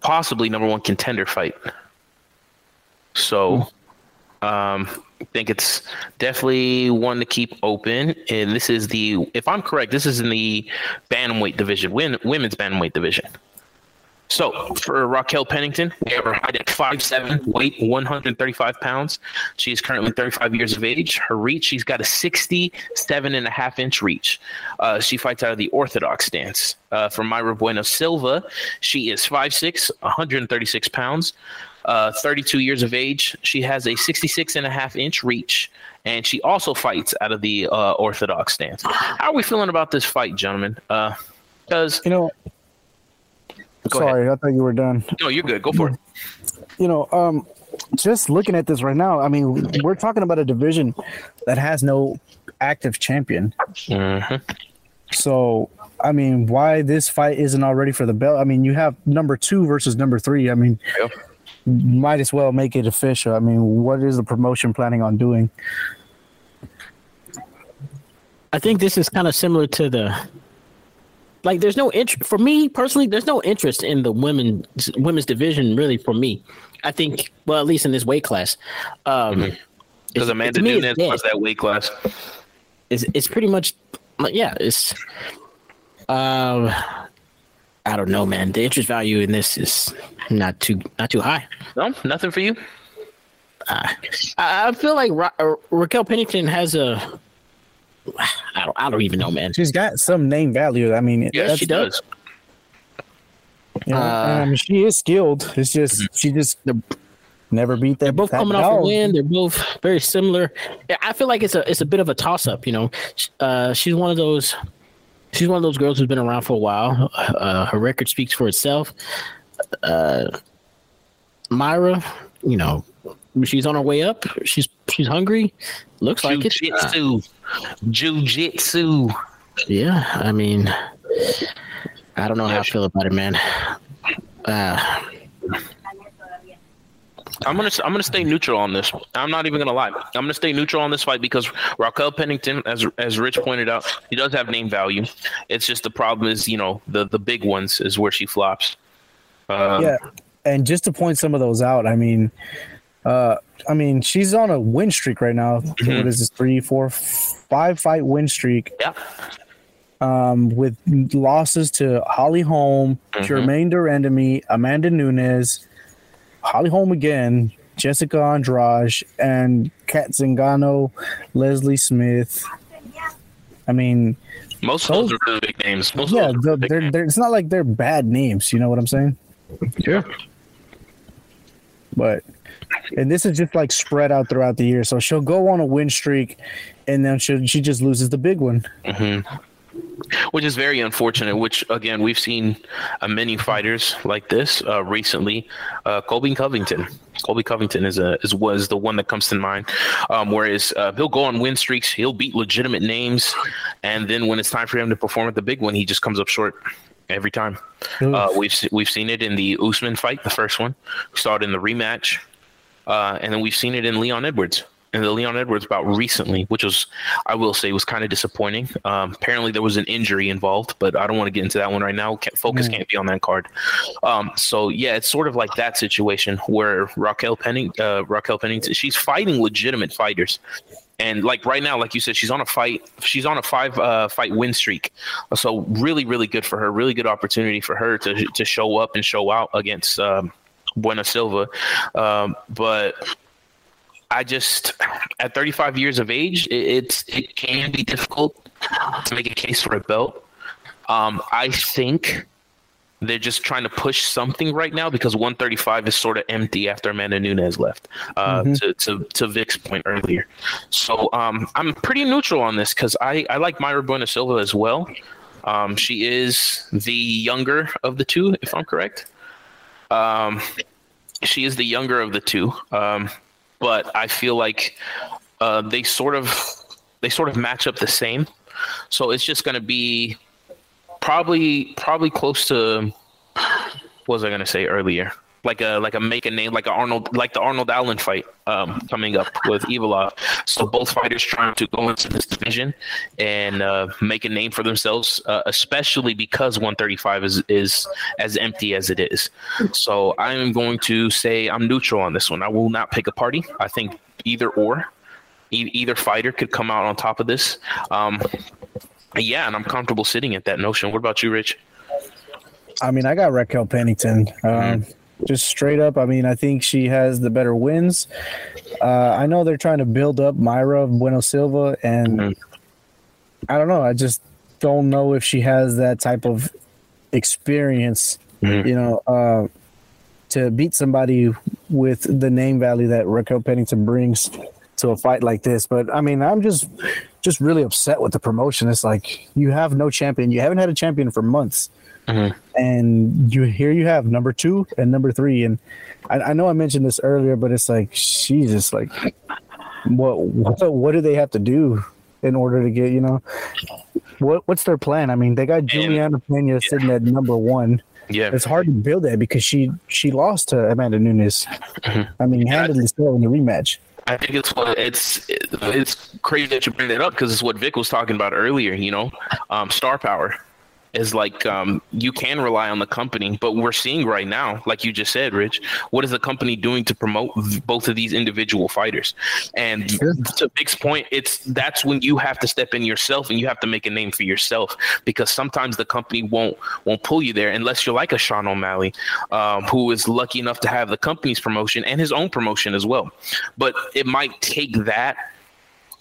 possibly number one contender fight. So, um, think it's definitely one to keep open. And this is the, if I'm correct, this is in the bantamweight division, women's bantamweight division. So for Raquel Pennington, we have her height at 5'7", weight 135 pounds. She is currently 35 years of age. Her reach, she's got a 67 and a half inch reach. Uh, she fights out of the orthodox stance. Uh, for Mayra Bueno Silva, she is 5'6", 136 pounds. Uh, 32 years of age. She has a 66 and a half inch reach, and she also fights out of the uh, orthodox stance. How are we feeling about this fight, gentlemen? Because You know, Go ahead. sorry, I thought you were done. no, you're good. Go for it. you know, um, just looking at this right now, I mean, we're talking about a division that has no active champion. Mhm. So, I mean, why this fight isn't already for the belt? I mean, you have number two versus number three. I mean, Yep. Might as well make it official. I mean, what is the promotion planning on doing? I think this is kind of similar to the. Like, there's no interest for me personally. There's no interest in the women's women's division really for me. I think, well, at least in this weight class, um, Because it's- Amanda to me, Nunes dead. was that weight class. it's it's pretty much yeah it's um i don't know man the interest value in this is not too not too high No, nothing for you. i, I feel like Ra- uh, raquel pennington has a I don't, I don't even know man She's got some name value. I mean, Yes, that's- she does. you know, Uh, I mean, she is skilled. It's just she just never beat that. They're both that coming off a dog. win. They're both very similar. I feel like it's a it's a bit of a toss up. You know, uh, she's one of those. She's one of those girls who's been around for a while. Uh, her record speaks for itself. Uh, Mayra, you know, she's on her way up. She's she's hungry. Looks like it. Jiu-jitsu. Jiu-jitsu. yeah, I mean, I don't know how I feel about it, man. Uh, I'm gonna I'm gonna stay neutral on this. I'm not even gonna lie. I'm gonna stay neutral on this fight because Raquel Pennington, as as Rich pointed out, he does have name value. It's just the problem is you know the the big ones is where she flops. Um, Yeah, and just to point some of those out, I mean, uh, I mean, she's on a win streak right now. Mm-hmm. What is this? Three, four, five fight win streak. yeah. Um, with losses to Holly Holm, Mm-hmm. Germaine de Randamie, Amanda Nunes, Holly Holm again, Jessica Andrade, and Cat Zingano, Leslie Smith. I mean, Most of those are really big names. Most yeah, of those they're, are big they're, names. they're, it's not like they're bad names. You know what I'm saying? yeah. but and this is just like spread out throughout the year. So she'll go on a win streak, and then she she just loses the big one. Mm-hmm. Which is very unfortunate. Which again, we've seen uh, many fighters like this uh, recently. Uh, Colby Covington, Colby Covington is a is was the one that comes to mind. Um, whereas uh, he'll go on win streaks, he'll beat legitimate names, and then when it's time for him to perform at the big one, he just comes up short every time. Uh, we've we've seen it in the Usman fight, the first one. We saw it in the rematch, uh, and then we've seen it in Leon Edwards. And the Leon Edwards bout recently, which was, I will say, was kind of disappointing. Um, apparently, there was an injury involved, but I don't want to get into that one right now. Can't, focus can't be on that card. Um, so yeah, it's sort of like that situation where Raquel Penning, uh, Raquel Pennington, she's fighting legitimate fighters, and like right now, like you said, she's on a fight. She's on a five uh, fight win streak. So really, really good for her. Really good opportunity for her to to show up and show out against um, Bueno Silva. Um, but I just, at 35 years of age, it, it's it can be difficult to make a case for a belt. Um, I think they're just trying to push something right now because 135 is sort of empty after Amanda Nunes left. Uh, to, to to Vic's point earlier, so um, I'm pretty neutral on this because I I like Mayra Bueno Silva as well. Um, she is the younger of the two, if I'm correct. Um, she is the younger of the two, um, but I feel like uh, they sort of they sort of match up the same. So it's just going to be probably probably close to what was I going to say earlier? Like a like a make a name like a Arnold like the Arnold Allen fight um, coming up with Evloev. So both fighters trying to go into this division and uh, make a name for themselves, uh, especially because 135 is is as empty as it is. So I am going to say I'm neutral on this one. I will not pick a party. I think either or. E- either fighter could come out on top of this. Um, yeah, and I'm comfortable sitting at that notion. What about you, Rich? I mean, I got Raquel Pennington. Um, Mm-hmm. Just straight up, I mean, I think she has the better wins. Uh, I know they're trying to build up Mayra Bueno Silva, and Mhm. I don't know. I just don't know if she has that type of experience, Mhm. you know, uh, to beat somebody with the name value that Raquel Pennington brings to a fight like this. But I mean, I'm just just really upset with the promotion. It's like you have no champion. You haven't had a champion for months Mhm. and you here you have number two and number three. And I, I know i mentioned this earlier but it's like jesus like what, what what do they have to do in order to get you know? What what's their plan? I mean they got juliana pena sitting at number one. Yeah, it's hard to build that because she she lost to amanda nunes. I mean handedly so in the rematch. I think it's what it's it's crazy that you bring that up because it's what Vic was talking about earlier. You know, um, star power is like um, you can rely on the company, but we're seeing right now, like you just said, Rich, what is the company doing to promote both of these individual fighters? And to Vic's point, it's that's when you have to step in yourself and you have to make a name for yourself because sometimes the company won't won't pull you there unless you're like a Sean O'Malley, um, who is lucky enough to have the company's promotion and his own promotion as well. But it might take that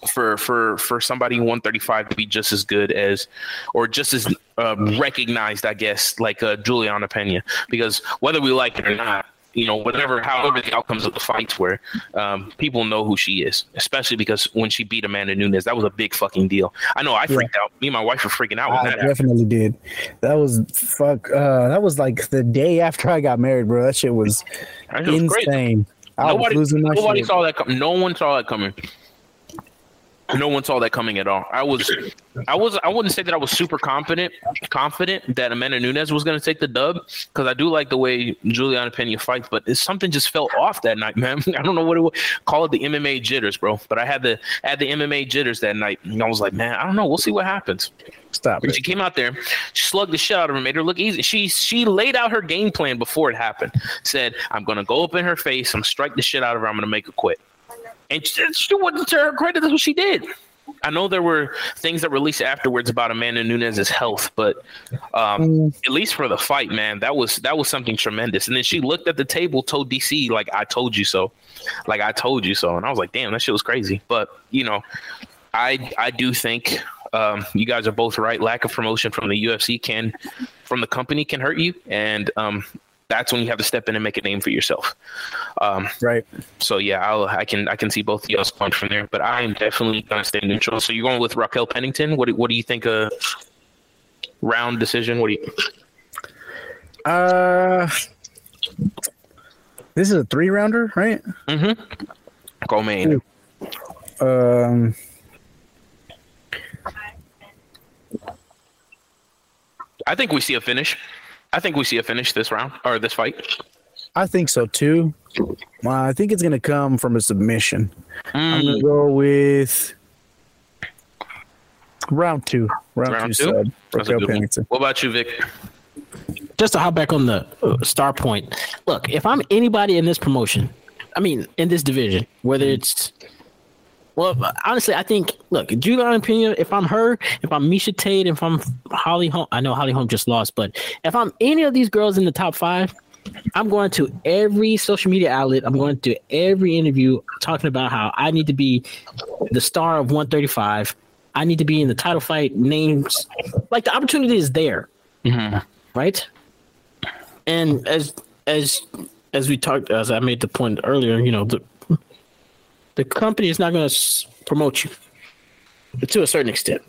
for for for somebody 135 to be just as good as or just as um, recognized i guess like uh, juliana pena because whether we like it or not you know, whatever, however the outcomes of the fights were, um, people know who she is, especially because when she beat Amanda Nunes, that was a big fucking deal. I know I freaked out. Me and my wife were freaking out I that happened. definitely did. That was fuck. Uh, that was like the day after I got married, bro. That shit was That was crazy. insane. I Nobody, was losing my nobody shit. saw that. Com- no one saw that coming. No one saw that coming at all. I was, I was, I wouldn't say that I was super confident, confident that Amanda Nunes was going to take the dub because I do like the way Juliana Pena fights, but it's, something just felt off that night, <laughs> man. I don't know what it was. Call it the MMA jitters, bro. But I had the I had the MMA jitters that night, and I was like, man, I don't know. We'll see what happens. Stop she came out there, she slugged the shit out of her, made her look easy. She she laid out her game plan before it happened. Said, I'm gonna go up in her face, I'm gonna strike the shit out of her, I'm gonna make her quit. And she, she wasn't to her credit, that's what she did. I know there were things that released afterwards about Amanda Nunes' health, but um, at least for the fight, man, that was that was something tremendous. And then she looked at the table, told DC like, "I told you so," like I told you so, and I was like, "Damn, that shit was crazy." But you know, I I do think um, you guys are both right. Lack of promotion from the UFC can, from the company, can hurt you, and um, that's when you have to step in and make a name for yourself. Um, Right. so yeah, I'll, I can I can see both of y'all's going from there, but I am definitely gonna stay neutral. So you're going with Raquel Pennington. What do, what do you think? A round decision? What do you? Uh, this is a three rounder, right? Mm-hmm. Go main. Um, I think we see a finish. I think we see a finish this round or this fight. I think so too. Uh, I think it's gonna come from a submission. I'm Mm, gonna go with round two. Round, Round two, two? sub. That's a Raquel good one. Pennington. What about you, Vic? just to hop back on the uh, star point. Look, if I'm anybody in this promotion, I mean, in this division, whether it's well, honestly, I think look, Juliana Pena. If I'm her, if I'm Miesha Tate, if I'm Holly Holm, I know Holly Holm just lost, but if I'm any of these girls in the top five, I'm going to every social media outlet. I'm going to every interview talking about how I need to be the star of 135. I need to be in the title fight. Names like the opportunity is there mm-hmm. right? And as as as we talked, as I made the point earlier, you know, the the company is not going to promote you to a certain extent,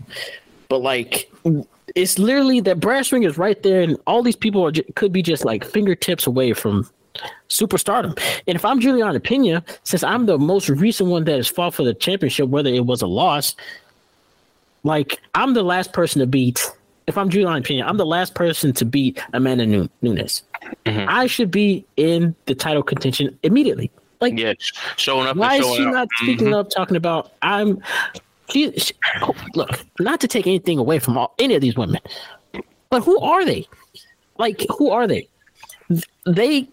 but like it's literally that brass ring is right there, and all these people are could be just like fingertips away from superstardom. And if I'm Juliana Pena, since I'm the most recent one that has fought for the championship, whether it was a loss, like I'm the last person to beat. If I'm Juliana Pena, I'm the last person to beat Amanda Nu- Nunes. Mm-hmm. I should be in the title contention immediately. Like, Yeah, showing up. why and is she out. not speaking mm-hmm. up, talking about I'm? She, she oh, look, not to take anything away from all, any of these women, but who are they? Like, who are they? They.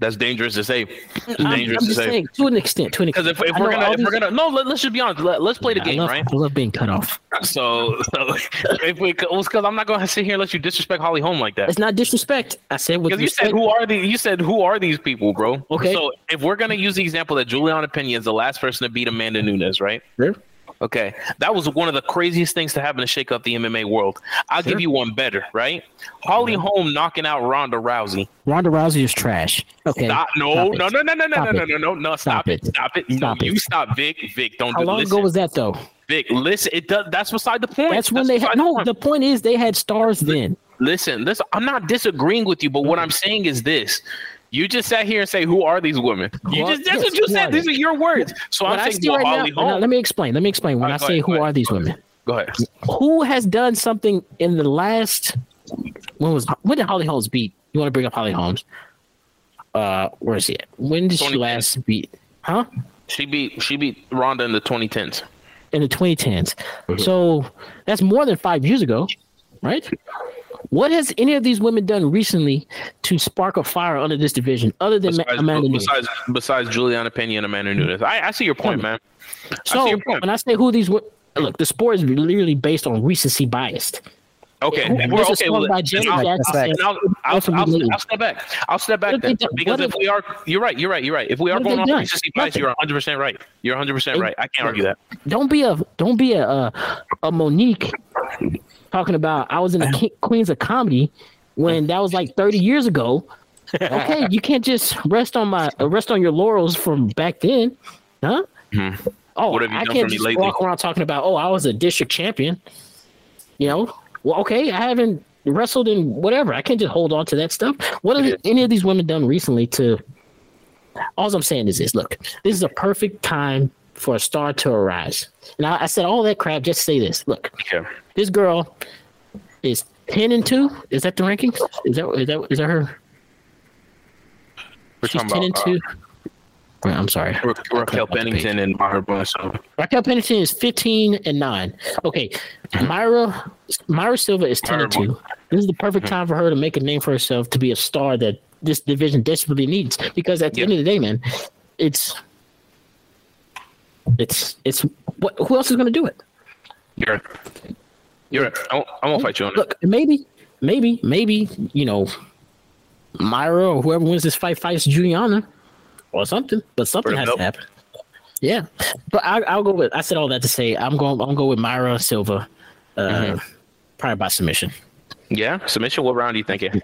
That's dangerous to say. It's <laughs> I'm, I'm dangerous to say. saying, to an extent, to an Because extent. if, if we're gonna if we're gonna no, let, us just be honest. Let, us play the I game, love, right? I love being cut off. So, so <laughs> if we, because I'm not going to sit here and let you disrespect Holly Holm like that. It's not disrespect. I said Because you said who are these? You said who are these people, bro? Okay. So if we're gonna use the example that Juliana Pena is the last person to beat Amanda Nunes, right? Sure. Okay, that was one of the craziest things to happen to shake up the MMA world. I'll give you one better, right? Holly Holm knocking out Ronda Rousey. Ronda Rousey is trash. Okay. Stop! No, Stop no, no, no, no, no, no, no, no, no! Stop, Stop it! it. Stop it! Stop no, it. you stop, Vic. Vic, don't How do. long listen, ago was that though? Vic, listen. It does. That's beside the point. That's when they had no. The point is they had stars then. Listen, listen. I'm not disagreeing with you, but what I'm saying is this: you just sat here and say, "Who are these women?" You just that's yes, what you said. are These are your words. So When I'm I saying, right now, let me explain. Let me explain. When All I say ahead, who go are these women, Go ahead. who has done something in the last? When was when did Holly Holmes beat? You want to bring up Holly Holmes? Uh, where is he at? When did she last beat? Huh? She beat she beat Ronda in the 2010s. in the 2010s. Mm-hmm. So that's more than five years ago, right? What has any of these women done recently to spark a fire under this division, other than Besides, Amanda Nunes? besides, besides Juliana Pena and Amanda Nunes, I, I see your point, man. So your point. when I say who these look, the sport is literally based on recency biased. Okay, Who- we're- okay. well, by I'll, I'll, I'll, I'll, step back. I'll step back then have they done? because if we are, you're right. You're right. You're right. If we are going done? recency bias, you're 100 percent right. You're 100 percent right. I can't argue that. Don't be a don't be a a, a Mo'Nique talking about I was in the Queens of Comedy when that was like 30 years ago. <laughs> okay, you can't just rest on my rest on your laurels from back then, huh? Mhm. Oh, What have you I can't just lately? walk around talking about, oh, I was a district champion. You know, well, okay, I haven't wrestled in whatever. I can't just hold on to that stuff. What have any of these women done recently to? All I'm saying is this: look, this is a perfect time for a star to arise. And I, I said all that crap just say this: look, Okay. this girl is ten and two. Is that the rankings? Is that is that is that her? We're She's talking ten and about, two. Wait, I'm sorry. uh, Ra- Raquel Pennington and Mayra Bledsoe. Raquel Pennington is 15 and 9. Okay. Mayra Mayra Silva is 10 and 2. This is the perfect time for her to make a name for herself to be a star that this division desperately needs. Because at the Yeah. end of the day, man, it's it's it's what who else is gonna do it? You're. You're right. I won't, I won't fight you on it. Look, maybe, maybe, maybe, you know, Mayra or whoever wins this fight fights Juliana or something. But something has to happen. Yeah, but I, I'll go with. I said all that to say I'm going. I'm going to go with Mayra Silva, uh, Mm-hmm. probably by submission. Yeah. Submission. What round are you thinking?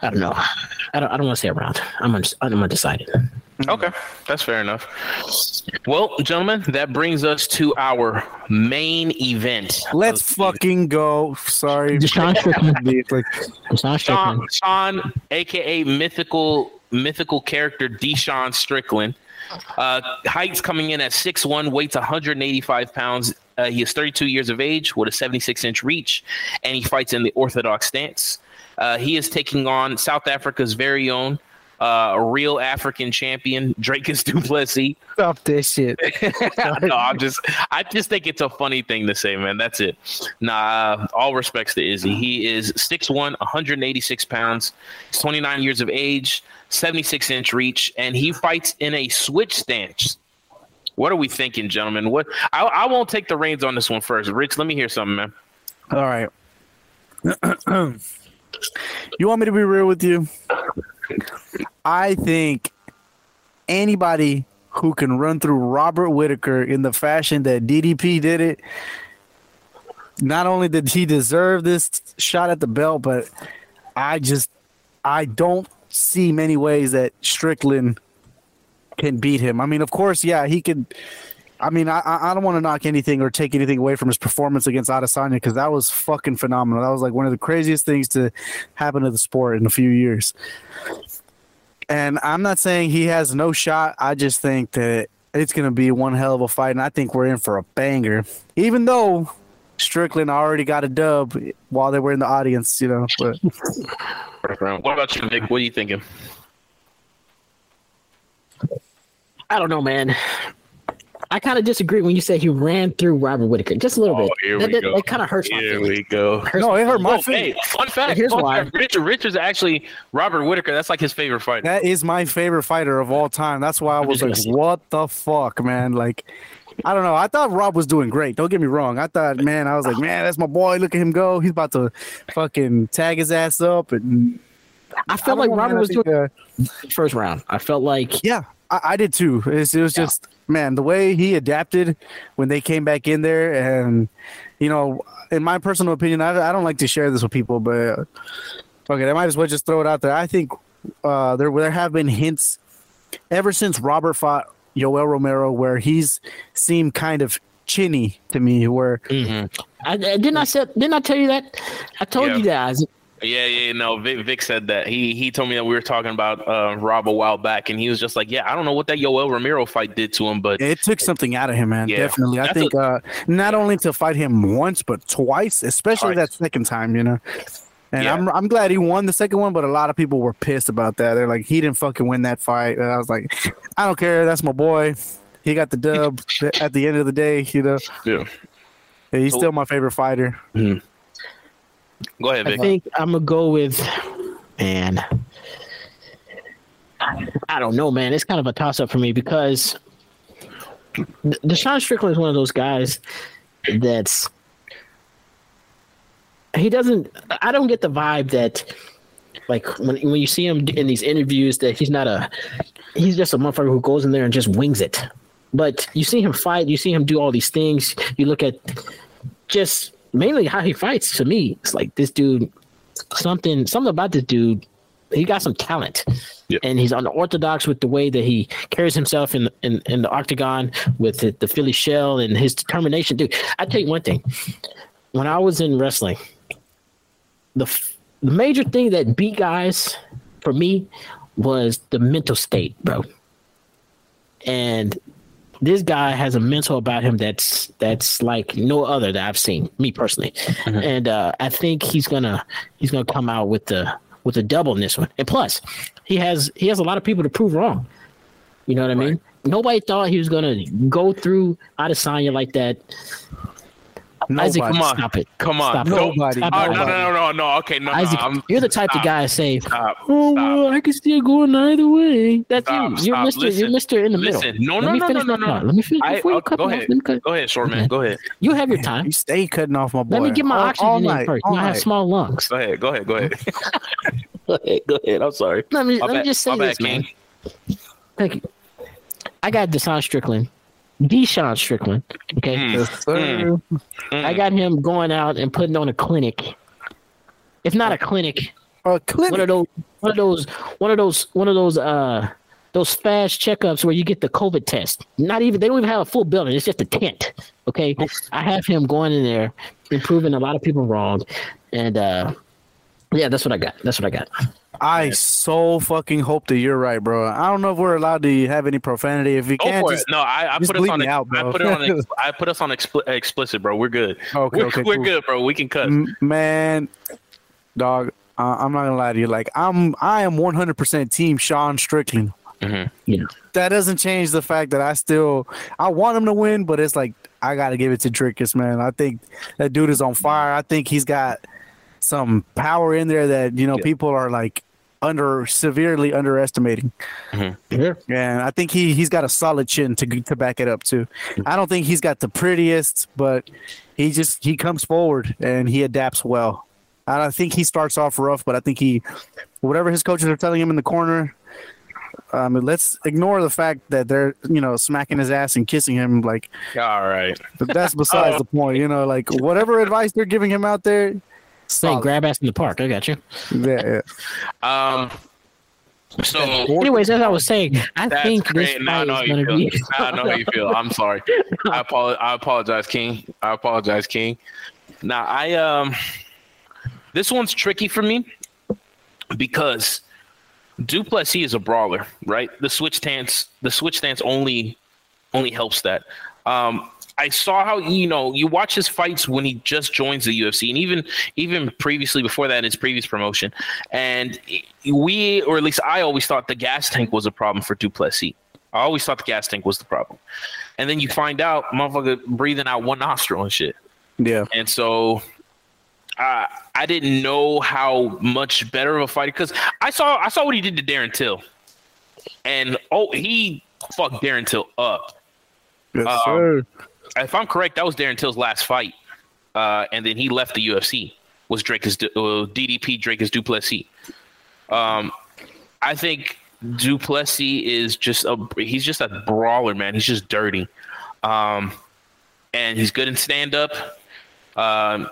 I don't know. I don't. I don't want to say around. I'm. Un, I'm undecided. Okay, that's fair enough. Well, gentlemen, that brings us to our main event. Let's of the fucking go. Sorry. Deshaun <laughs> Strickland. Like, Deshaun Strickland. Sean, Sean, aka mythical mythical character Deshaun Strickland. Uh, heights coming in at 6'1", weights 185 pounds. Uh, he is 32 years of age with a 76 inch reach, and he fights in the orthodox stance. Uh, he is taking on South Africa's very own, uh, real African champion, Dricus <laughs> Du Plessis. Stop this shit. <laughs> no, I'm just, I just think it's a funny thing to say, man. That's it. Nah, uh, all respects to Izzy. He is 6'1", 186 pounds, he's 29 years of age, 76 inch reach, and he fights in a switch stance. What are we thinking, gentlemen? What I, I won't take the reins on this one first. Rich, let me hear something, man. All right. <clears throat> you want me to be real with you? I think anybody who can run through Robert Whitaker in the fashion that DDP did it, not only did he deserve this shot at the belt, but I just I don't see many ways that Strickland can beat him. I mean, of course, yeah, he could. I mean, I I I don't want to knock anything or take anything away from his performance against Adesanya because that was fucking phenomenal. That was like one of the craziest things to happen to the sport in a few years. And I'm not saying he has no shot. I just think that it's going to be one hell of a fight, and I think we're in for a banger. Even though Strickland already got a dub while they were in the audience, you know. But What about you, Vic? What are you thinking? I don't know, man. I kind of disagree when you say he ran through Robert Whitaker just a little Oh, bit. here that we that, go. that kind of hurts my Here feelings. we go. Hurts no, it hurt my Oh, feelings. hey, fun fact. Here's fun why. fact. Richard, Richard's actually Robert Whitaker. That's like his favorite fighter. That is my favorite fighter of all time. That's why I was like, <laughs> "What the fuck, man?" Like, I don't know. I thought Rob was doing great. Don't get me wrong. I thought, man, I was like, man, that's my boy. Look at him go. He's about to fucking tag his ass up. And I felt I like know, Robert man. Was think, doing uh, the first round. I felt like yeah, I, I did too. It's, it was just, man, the way he adapted when they came back in there, and you know, in my personal opinion, I, I don't like to share this with people, but okay, I might as well just throw it out there. I think uh, there there have been hints ever since Robert fought Yoel Romero where he's seemed kind of chinny to me. Where I, I didn't I said didn't I tell you that? I told Yeah. you guys. Yeah, yeah, no. Vic, Vic said that he he told me that we were talking about uh, Rob a while back, and he was just like, "Yeah, I don't know what that Yoel Romero fight did to him, but it took something out of him, man. Yeah. Definitely, I think uh, not only to fight him once but twice, especially Twice. that second time, you know. And Yeah. I'm I'm glad he won the second one, but a lot of people were pissed about that. They're like, he didn't fucking win that fight. And I was like, I don't care. That's my boy. He got the dub <laughs> at the end of the day, you know. yeah. And He's still my favorite fighter. Go ahead, I think I'm gonna go with man. I don't know, man. It's kind of a toss up for me because Deshaun Strickland is one of those guys that's he doesn't. I don't get the vibe that like when when you see him in these interviews that he's not a he's just a motherfucker who goes in there and just wings it. But you see him fight, you see him do all these things. You look at just mainly how he fights to me, it's like this dude something something about this dude. He got some talent, Yep. and he's unorthodox with the way that he carries himself in in, in the octagon with the, the Philly shell and his determination. Dude, I tell you one thing: when I was in wrestling, the f- the major thing that beat guys for me was the mental state, bro. And this guy has a mental about him that's that's like no other that I've seen, me personally. And uh, I think he's gonna he's gonna come out with the with a double in this one. And plus, he has he has a lot of people to prove wrong. You know what I mean? Nobody thought he was gonna go through Adesanya like that. Isaac, Come on. stop it. Come on. Stop it. Don't- Nobody. Stop Oh, it. no, no, no, no, no. Okay, no, Isaac, no. I'm, you're the type stop. of guy to say, Stop. "Oh Stop. well, I can still go in either way." That's Stop, you. You're stop. Mister. You're Mister in the Listen. middle. No, Let no, me no, finish no, no, no. Let me finish I, before you oh, cut go me off. ahead. Let me cut. Go ahead, short man. Okay. Go ahead. You have your time. You stay cutting off my boy. Let me get my All- oxygen all in first. all You know, I have small lungs. Go ahead. Go ahead. Go ahead. <laughs> go ahead. Go ahead. I'm sorry. Let me let me just say this, man. Thank you. I got Deshaun Strickland, Deshaun Strickland. Okay, Mm. Yes. I got him going out and putting on a clinic. If not a clinic, Uh, clinic. one of those, one of those, one of those, one of those, uh, those fast checkups where you get the COVID test. Not even they don't even have a full building; it's just a tent. Okay, I have him going in there, and proving a lot of people wrong, and uh, yeah, that's what I got. That's what I got. I so fucking hope that you're right, bro. I don't know if we're allowed to have any profanity. If we Go can't, just. No, I, I just put us on. me ex- out, I put it on. ex- <laughs> I put us on expli- explicit, bro. We're good. Okay, we're, okay, we're cool. good, bro. We can cut. M- man, dog. Uh, I'm not gonna lie to you. Like I'm, I am 100% team Sean Strickland. Mhm. Yeah. That doesn't change the fact that I still, I want him to win, but it's like I got to give it to Dricus, man. I think that dude is on fire. I think he's got some power in there that you know Yeah. people are like under severely underestimating. Yeah. And I think he he's got a solid chin to to back it up too. I don't think he's got the prettiest, but he just he comes forward and he adapts well. I don't think he starts off rough, but I think he whatever his coaches are telling him in the corner. Um, let's ignore the fact that they're you know smacking his ass and kissing him like All right. but that's besides <laughs> Oh. the point. You know, like whatever advice they're giving him out there. Say solid. grab ass in the park. I got you. Yeah, yeah. Um. So <laughs> Anyways, as I was saying, I that's think this great. Now I fight know how is going to be. I know how you feel. I'm sorry. <laughs> I apologize. I apologize, King. I apologize, King. Now I um. This one's tricky for me because Du Plessis is a brawler, right? The switch stance, the switch stance only only helps that. Um, I saw how you know you watch his fights when he just joins the UFC, and even even previously before that in his previous promotion, and we or at least I always thought the gas tank was a problem for Du Plessis. I always thought the gas tank was the problem, and then you find out motherfucker breathing out one nostril and shit. yeah. And so uh, I didn't know how much better of a fighter because I saw I saw what he did to Darren Till, and oh he fucked Darren Till up. Yes, Um, sir. If I'm correct, that was Darren Till's last fight, uh, and then he left the UFC. Was Dricus uh, DDP Dricus Duplessis? Um, I think Du Plessis is just a he's just a brawler, man. He's just dirty, um, and he's good in stand up, um,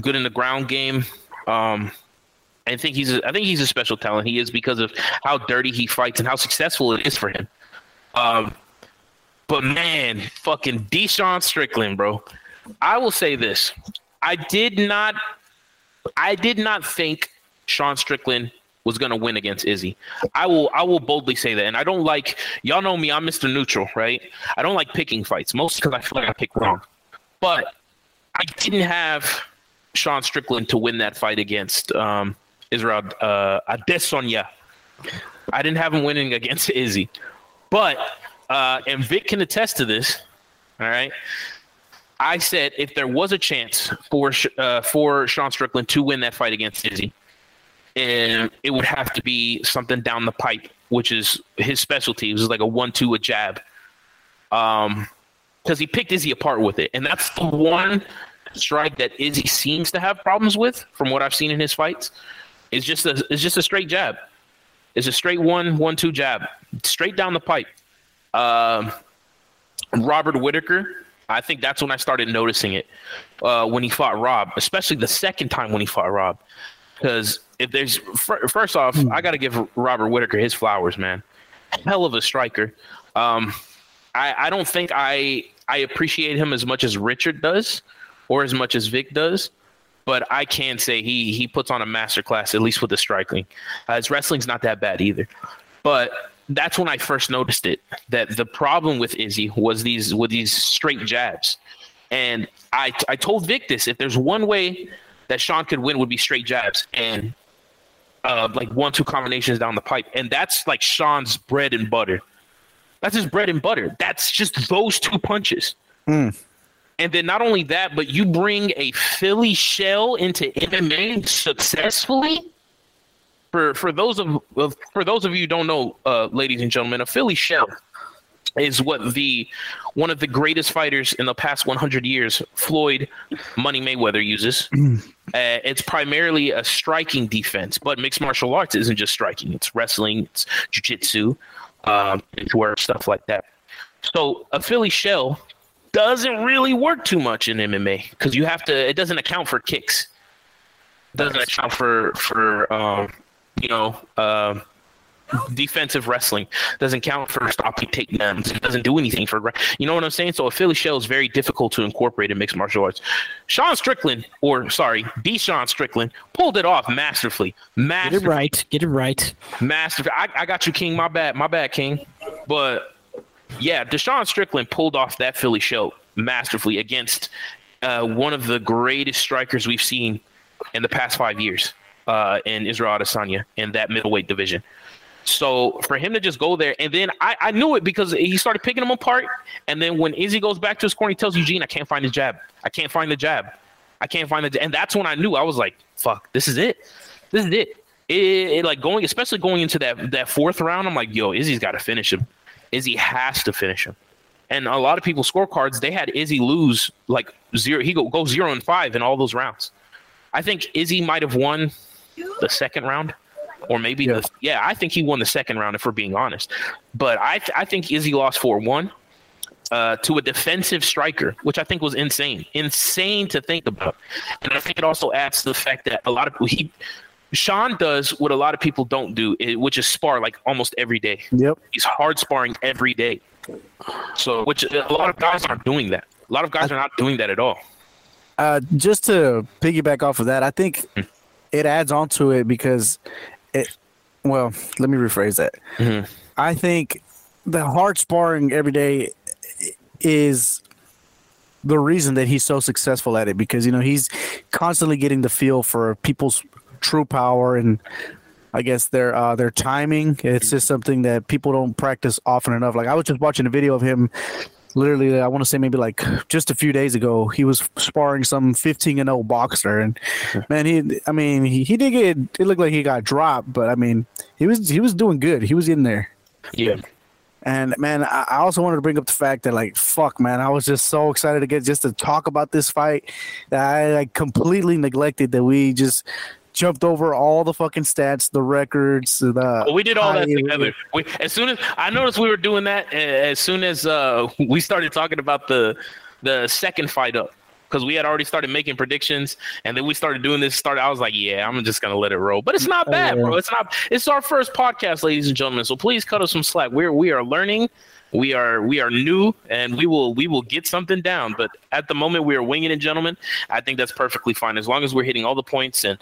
good in the ground game. Um, I think he's a, I think he's a special talent. He is because of how dirty he fights and how successful it is for him. Um, but man, fucking Deshaun Strickland, bro. I will say this: I did not, I did not think Sean Strickland was gonna win against Izzy. I will, I will boldly say that. And I don't like, y'all know me, I'm Mr. Neutral, right? I don't like picking fights, mostly because I feel like I pick wrong. But I didn't have Sean Strickland to win that fight against um, Israel uh, Adesanya. I didn't have him winning against Izzy. But uh, and Vic can attest to this. All right. I said if there was a chance for uh, for Sean Strickland to win that fight against Izzy, and it would have to be something down the pipe, which is his specialty. It was like a one-two, a jab. Um, because he picked Izzy apart with it, and that's the one strike that Izzy seems to have problems with, from what I've seen in his fights. It's just a it's just a straight jab. It's a straight one one two jab, straight down the pipe. Um, Robert Whitaker I think that's when I started noticing it uh, when he fought Rob, especially the second time when he fought Rob. Because if there's fir- first off, I got to give Robert Whitaker his flowers, man. Hell of a striker. Um, I, I don't think I I appreciate him as much as Richard does, or as much as Vic does. But I can say he he puts on a masterclass, at least with the striking. Uh, his wrestling's not that bad either. But that's when I first noticed it. That the problem with Izzy was these with these straight jabs, and I I told Vic this: if there's one way that Sean could win, would be straight jabs and uh, like one two combinations down the pipe, and that's like Sean's bread and butter. That's his bread and butter. That's just those two punches. And then not only that, but you bring a Philly shell into MMA successfully. For for those of for those of you who don't know, uh, ladies and gentlemen, a Philly shell is what the one of the greatest fighters in the past 100 years, Floyd Money Mayweather, uses. <clears throat> Uh, it's primarily a striking defense, but mixed martial arts isn't just striking; it's wrestling, it's jujitsu, um, it's work stuff like that. So a Philly shell doesn't really work too much in MMA because you have to. It doesn't account for kicks. Doesn't account for for um, you know um defensive wrestling. Doesn't count for stopping takedowns. It doesn't do anything for you know what I'm saying. So a Philly shell is very difficult to incorporate in mixed martial arts. Sean Strickland, or sorry, Deshaun Strickland, pulled it off masterfully. Get it right. Get it right. Master, I, I got you, King. My bad, my bad, King. But yeah, Deshaun Strickland pulled off that Philly shell masterfully against uh, one of the greatest strikers we've seen in the past five years uh, in Israel Adesanya in that middleweight division. So for him to just go there, and then I, I knew it because he started picking them apart. And then when Izzy goes back to his corner, he tells Eugene, "I can't find the jab. I can't find the jab. I can't find the." j-" And that's when I knew I was like, "Fuck, this is it. This is it." It, it like going, especially going into that that fourth round. I'm like, "Yo, Izzy's got to finish him. Izzy has to finish him." And a lot of people's scorecards, they had Izzy lose like zero. He go go zero and five in all those rounds. I think Izzy might have won the second round, or maybe Yeah. the yeah. I think he won the second round if we're being honest. But I I think Izzy lost four one uh, to a defensive striker, which I think was insane, insane to think about. And I think it also adds to the fact that a lot of he. Sean does what a lot of people don't do, eh, which is spar like almost every day. Yep. He's hard sparring every day. So, which a lot of guys aren't doing that. A lot of guys are not doing that at all. Uh, just to piggyback off of that, I think it adds on to it because it. Well, let me rephrase that. Mhm. I think the hard sparring every day is the reason that he's so successful at it because you know he's constantly getting the feel for people's true power and I guess their uh, their timing. It's just something that people don't practice often enough. Like I was just watching a video of him literally I want to say maybe like <sighs> just a few days ago he was sparring some 15 and 0 boxer and man he I mean he, he did get it looked like he got dropped but I mean he was he was doing good. He was in there. Yeah. and man I, also wanted to bring up the fact that like fuck man I was just so excited to get just to talk about this fight that I like completely neglected that we just jumped over all the fucking stats the records the we did all that together. We, as soon as I noticed we were doing that, as soon as uh, we started talking about the the second fight up, because we had already started making predictions, and then we started doing this. Started, I was like, yeah, I'm just gonna let it roll. But it's not bad, bro. It's not. It's our first podcast, ladies and gentlemen. So please cut us some slack. We're we are learning. We are we are new, and we will we will get something down. But at the moment, we are winging it, gentlemen. I think that's perfectly fine as long as we're hitting all the points and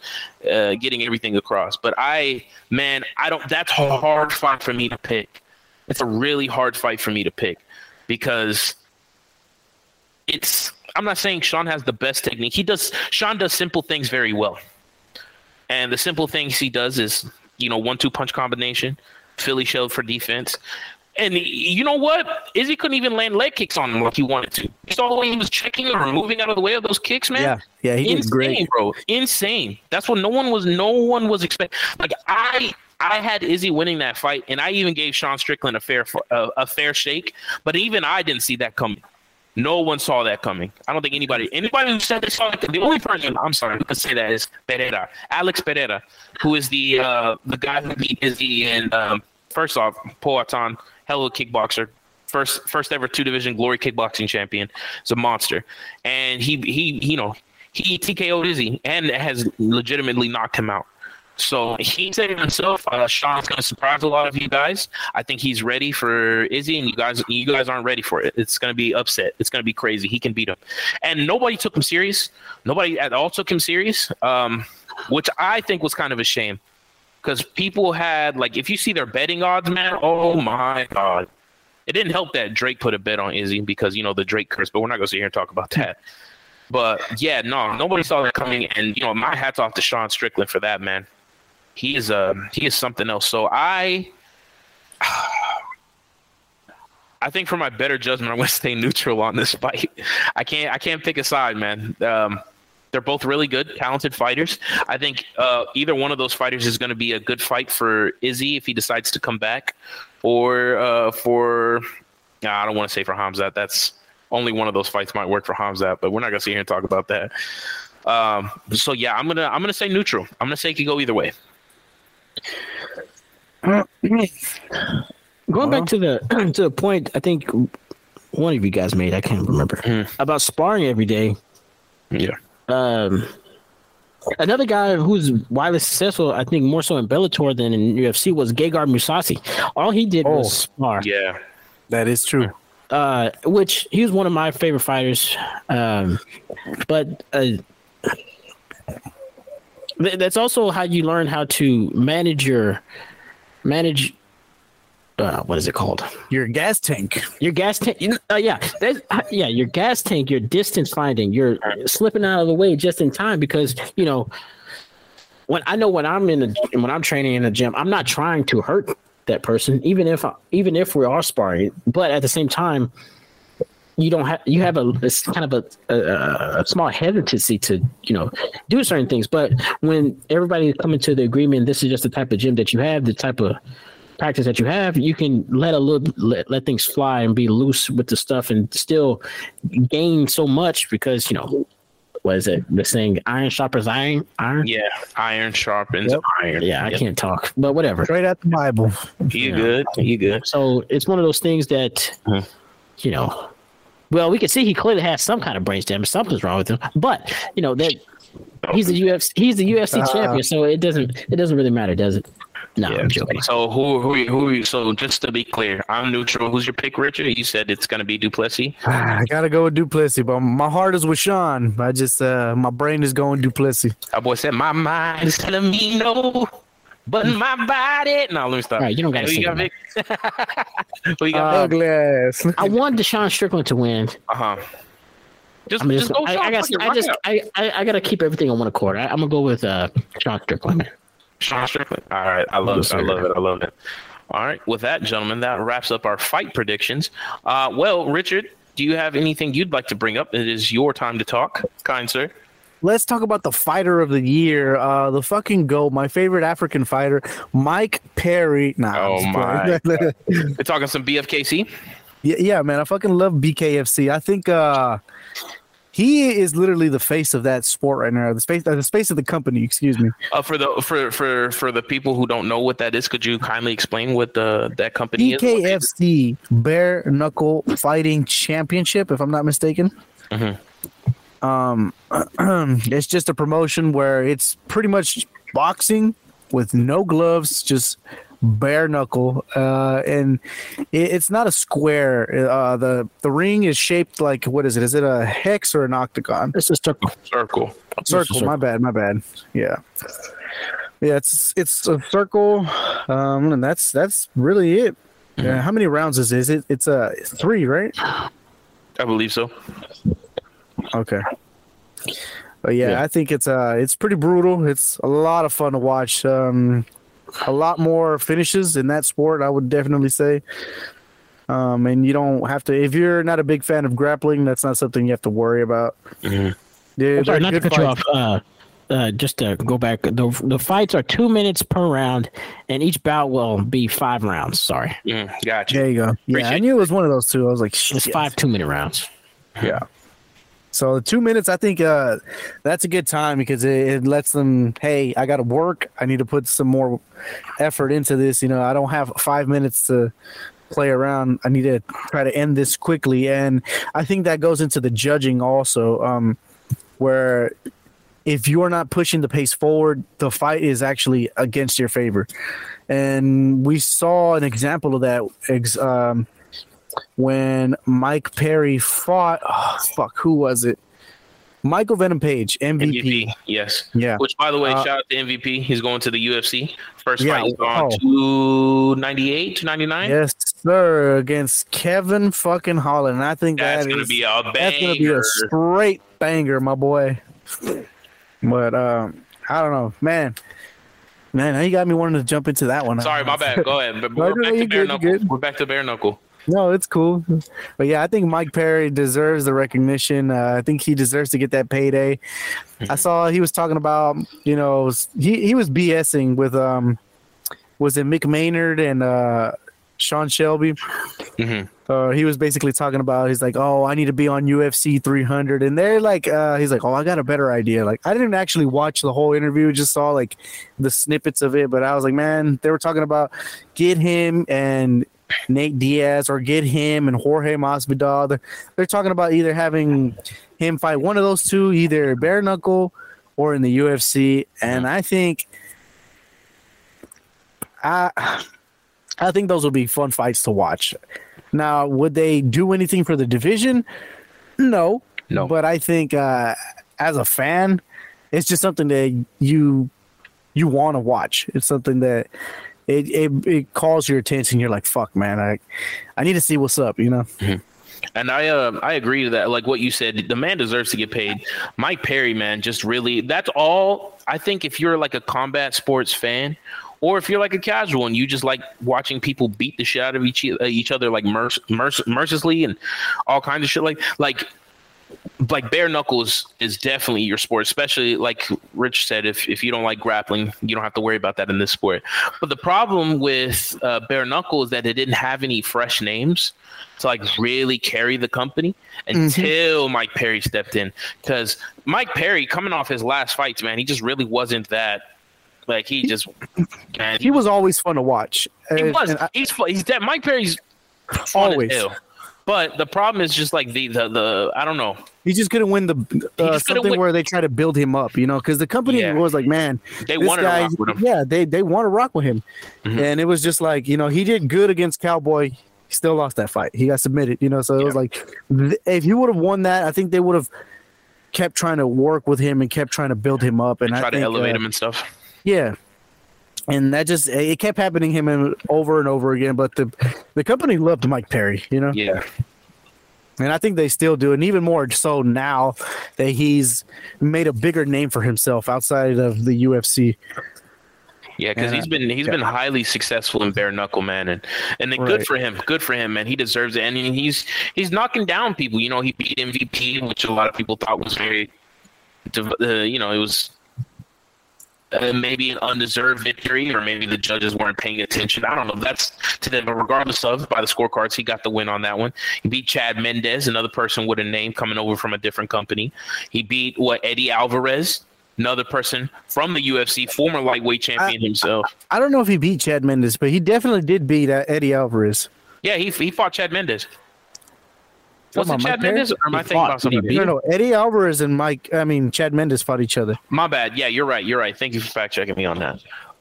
uh, getting everything across. But I, man, I don't. That's a hard fight for me to pick. It's a really hard fight for me to pick because it's. I'm not saying Sean has the best technique. He does. Sean does simple things very well, and the simple things he does is you know one-two punch combination, Philly shell for defense. And you know what? Izzy couldn't even land leg kicks on him like he wanted to. You saw the way he was checking or moving out of the way of those kicks, man yeah yeah he did insane, great bro. Insane. That's what no one was. No one was expecting. Like I, I had Izzy winning that fight, and I even gave Sean Strickland a fair, a, a fair shake. But even I didn't see that coming. No one saw that coming. I don't think anybody. Anybody who said they saw it. The only person I'm sorry who could say that is Pereira, Alex Pereira, who is the uh, the guy who beat Izzy and um, first off, Poatan, hell of a kickboxer, first first ever two division glory kickboxing champion. He's a monster, and he he you know he TKO'd Izzy and has legitimately knocked him out. So he said himself. Uh, Sean's going to surprise a lot of you guys. I think he's ready for Izzy, and you guys, you guys aren't ready for it. It's going to be upset. It's going to be crazy. He can beat him, and nobody took him serious. Nobody at all took him serious, um, which I think was kind of a shame, because people had like, if you see their betting odds, man, oh my god, it didn't help that Drake put a bet on Izzy because you know the Drake curse. But we're not going to sit here and talk about that. But yeah, no, nobody saw that coming, and you know, my hats off to Sean Strickland for that, man he is uh he is something else. So I <sighs> I think for my better judgment, I'm to <laughs> stay neutral on this fight. I can't I can't pick a side, man. Um, they're both really good, talented fighters. I think uh, either one of those fighters is going to be a good fight for Izzy if he decides to come back, or uh, for nah, I don't want to say for Hamzat. That's only one of those fights might work for Hamzat, but we're not going to sit here and talk about that. Um, so yeah, I'm gonna I'm gonna say neutral. I'm gonna say it could go either way. <clears throat> Going back to the <clears throat> to the point, I think one of you guys made. I can't remember about sparring every day. Yeah. Um, another guy who's widely successful, I think more so in Bellator than in UFC, was Gegard Mousasi. All he did was spar. Yeah. That is true. uh, which he was one of my favorite fighters. Um, but uh, th- that's also how you learn how to manage your manage. Uh, what is it called? Your gas tank. Your gas tank. you know, Uh, yeah, uh, yeah. Your gas tank. Your distance finding. You're slipping out of the way just in time because you know when I know when I'm in the when I'm training in the gym, I'm not trying to hurt that person, even if even if we are sparring. But at the same time, you don't have you have a it's kind of a, a, a small hesitancy to you know do certain things. But when everybody is coming to the agreement, this is just the type of gym that you have, the type of practice that you have, you can let a little let, let things fly and be loose with the stuff and still gain so much because you know what is it the saying iron sharpens iron iron Yeah. Iron sharpens Yep. iron. yeah i Yep. can't talk but whatever Straight out the Bible. You good? You good? so it's one of those things that Mhm. you know well we can see he clearly has some kind of brain damage something's wrong with him but you know that he's the ufc he's the ufc Uh, champion so it doesn't it doesn't really matter does it no Yeah. i'm joking So who who who? So just to be clear, I'm neutral. Who's your pick, Richard? You said it's gonna be Du Plessis. <sighs> I gotta go with Du Plessis, but my heart is with Sean. I just uh my brain is going Du Plessis. That boy said my mind is telling me no, but my body. No, let me stop. All right, you don't gotta Who you sing got, it, Vic? <laughs> who you got? Ugly ass. <laughs> i want deshaun strickland to win Uh huh. Just, I'm just, just, go. I, I, got, fuck I just. I, I, I gotta keep everything on one accord. I, I'm gonna go with uh, Sean Strickland. Sean Strickland. All right, I love it. I love it. I love it. All right, with that, gentlemen, that wraps up our fight predictions. Uh, well, Richard, do you have anything you'd like to bring up? It is your time to talk, kind sir. Let's talk about the fighter of the year, uh, the fucking goat, my favorite African fighter, Mike Perry. Nah, Oh I'm my. <laughs> We're talking some BFKC. yeah, yeah, man, I fucking love BKFC. I think uh, he is literally the face of that sport right now. The space, uh, the space of the company. Excuse me. Uh, for the for for for the people who don't know what that is, could you kindly explain what the that company is? BKFC Bare Knuckle Fighting Championship, if I'm not mistaken. Mhm. Um, <clears throat> it's just a promotion where it's pretty much boxing with no gloves, just bare knuckle, uh, and it, it's not a square. Uh, the the ring is shaped like what is it? Is it a hex or an octagon? It's a circle. Circle. circle. My bad. My bad. Yeah. Yeah, it's it's a circle, um, and that's that's really it. Yeah, how many rounds is it? Is it? It's a three, right? I believe so. Okay. But yeah, Yeah. I think it's uh it's pretty brutal. It's a lot of fun to watch. Um, a lot more finishes in that sport, I would definitely say. Um, and you don't have to if you're not a big fan of grappling, that's not something you have to worry about. Mhm. Yeah, sorry, not to good cut you off. Uh, uh, just to go back, the the fights are two minutes per round, and each bout will be five rounds. Sorry, Mm, gotcha. There you go. Yeah, I knew it was one of those two. I was like, it's shit. five two minute rounds. Yeah. So two minutes, I think uh, that's a good time because it, it lets them, hey, I got to work. I need to put some more effort into this. You know, I don't have five minutes to play around. I need to try to end this quickly, and I think that goes into the judging also, um, where if you're not pushing the pace forward, the fight is actually against your favor, and we saw an example of that. Um, when Mike Perry fought, oh, fuck, who was it? Michael Venom Page, MVP. MVP, yes. Yeah. Which, by the way, Uh, shout out to MVP. He's going to the UFC. First Yeah, fight, he's on wow. 298, 299. Yes, sir, against Kevin fucking Holland. And I think That's that gonna be a that's gonna be a straight banger, my boy. But um, I don't know, man. Man, now you got me wanting to jump into that one. Sorry, my bad. Go ahead. <laughs> But we're no, back to you're bare good, knuckle. good. We're back to bare knuckle. No, it's cool. But yeah, I think Mike Perry deserves the recognition. Uh, I think he deserves to get that payday. I saw he was talking about, you know, he, he was BSing with um was it Mick Maynard and uh Sean Shelby. Mhm. Uh, he was basically talking about he's like, oh, I need to be on UFC 300, and they're like, uh, he's like, oh, I got a better idea. Like, I didn't actually watch the whole interview, just saw like the snippets of it, but I was like, man, they were talking about get him and Nate Diaz or get him and Jorge Masvidal. They're, they're talking about either having him fight one of those two, either bare knuckle or in the UFC, and I think. I I think those will be fun fights to watch. Now, would they do anything for the division? No. No. But I think uh, as a fan, it's just something that you you want to watch. It's something that it, it it calls your attention. You're like, fuck, man, I I need to see what's up. You know? And I uh, I agree to that. Like what you said, the man deserves to get paid. Mike Perry, man, just really that's all. I think if you're like a combat sports fan, or if you're like a casual and you just like watching people beat the shit out of each uh, each other like merc- merc- mercilessly and all kinds of shit like like like bare knuckles is definitely your sport, especially like Rich said. If if you don't like grappling, you don't have to worry about that in this sport. But the problem with uh, bare knuckle is that it didn't have any fresh names to like really carry the company until Mike Perry stepped in. Because Mike Perry, coming off his last fights, man, he just really wasn't that. Like he just, man, He was always fun to watch. he was. I- he's he's dead. Mike Perry's Always. But the problem is just like the the the I don't know. He's just gonna win the uh, something win- where they try to build him up, you know, because the company Yeah. was like, man, They wanted to rock with him. yeah, they they want to rock with him, Mhm. and it was just like you know he did good against Cowboy. He still lost that fight. He got submitted, you know. So it was like th- if he would have won that, I think they would have kept trying to work with him and kept trying to build him up. And I Try to think, elevate uh, him and stuff. Yeah. And that just it kept happening him and over and over again. But the the company loved Mike Perry, you know, Yeah. and I think they still do, and even more so now that he's made a bigger name for himself outside of the UFC. Yeah, because he's been he's yeah. been highly successful in bare knuckle, man, and and then Right. good for him, good for him, man. He deserves it, and he's he's knocking down people. You know, he beat MVP, which a lot of people thought was very, uh, you know, it was uh, maybe an undeserved victory, or maybe the judges weren't paying attention. I don't know. That's to them, but regardless of by the scorecards, he got the win on that one. He beat Chad Mendes, another person with a name coming over from a different company. He beat what Eddie Alvarez. Another person from the UFC, former lightweight champion himself. I don't know if he beat Chad Mendes, but he definitely did beat uh, Eddie Alvarez. Yeah, he he fought Chad Mendes. Was Talking it Chad Mike Mendes or am I He thinking about somebody? No, no, Eddie Alvarez and Mike. I mean, Chad Mendes fought each other. My bad. Yeah, you're right. You're right. Thank you for fact checking me on that.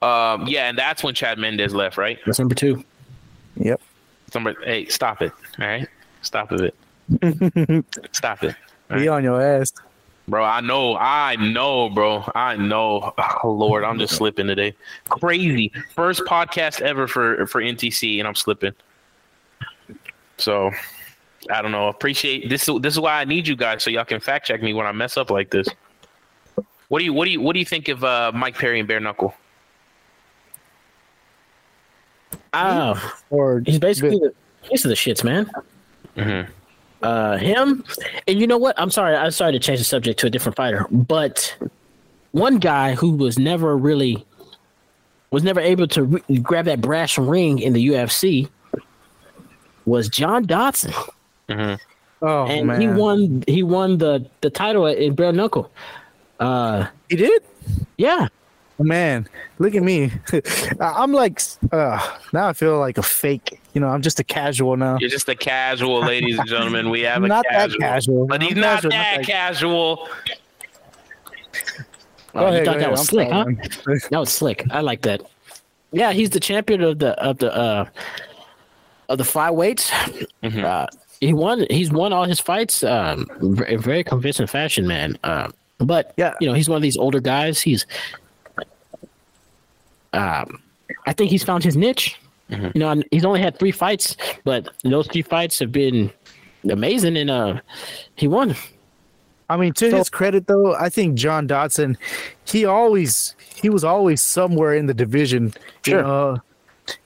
Um, yeah, and that's when Chad Mendes left, right? That's number two. Yep. Number hey, stop it. All right, stop it. <laughs> stop it, Be on your ass. bro. I know, I know, bro. I know. Oh Lord, I'm just slipping today. Crazy. First podcast ever for for NTC, and I'm slipping. So. I don't know. Appreciate this. This is why I need you guys so y'all can fact check me when I mess up like this. What do you what do you what do you think of uh, Mike Perry and Bare Knuckle? Oh, Or he's basically the he's the shits, man. Mhm. Uh, him, and you know what? I'm sorry. I'm sorry to change the subject to a different fighter, but one guy who was never really was never able to re- grab that brass ring in the UFC was John Dodson, oh and man, he won. He won the the title in bare knuckle. Uh, He did. yeah, man, look at me. <laughs> I'm like, uh, now I feel like a fake. You know, I'm just a casual now. You're just a casual, ladies and gentlemen. We have <laughs> a Not that casual. casual. But he's not casual, not that that- casual. Oh, you thought that ahead. was I'm slick, huh? sorry, man. That was slick. I like that. Yeah, he's the champion of the of the uh of the flyweights. Mhm. Uh, he won. He's won all his fights um, in very convincing fashion, man. Uh, but Yeah. you know, he's one of these older guys. He's, um, I think he's found his niche. Mm-hmm. You know, and he's only had three fights, but those three fights have been amazing, and uh, he won. I mean, to So- his credit, though, I think John Dodson, he always he was always somewhere in the division. you Sure. know,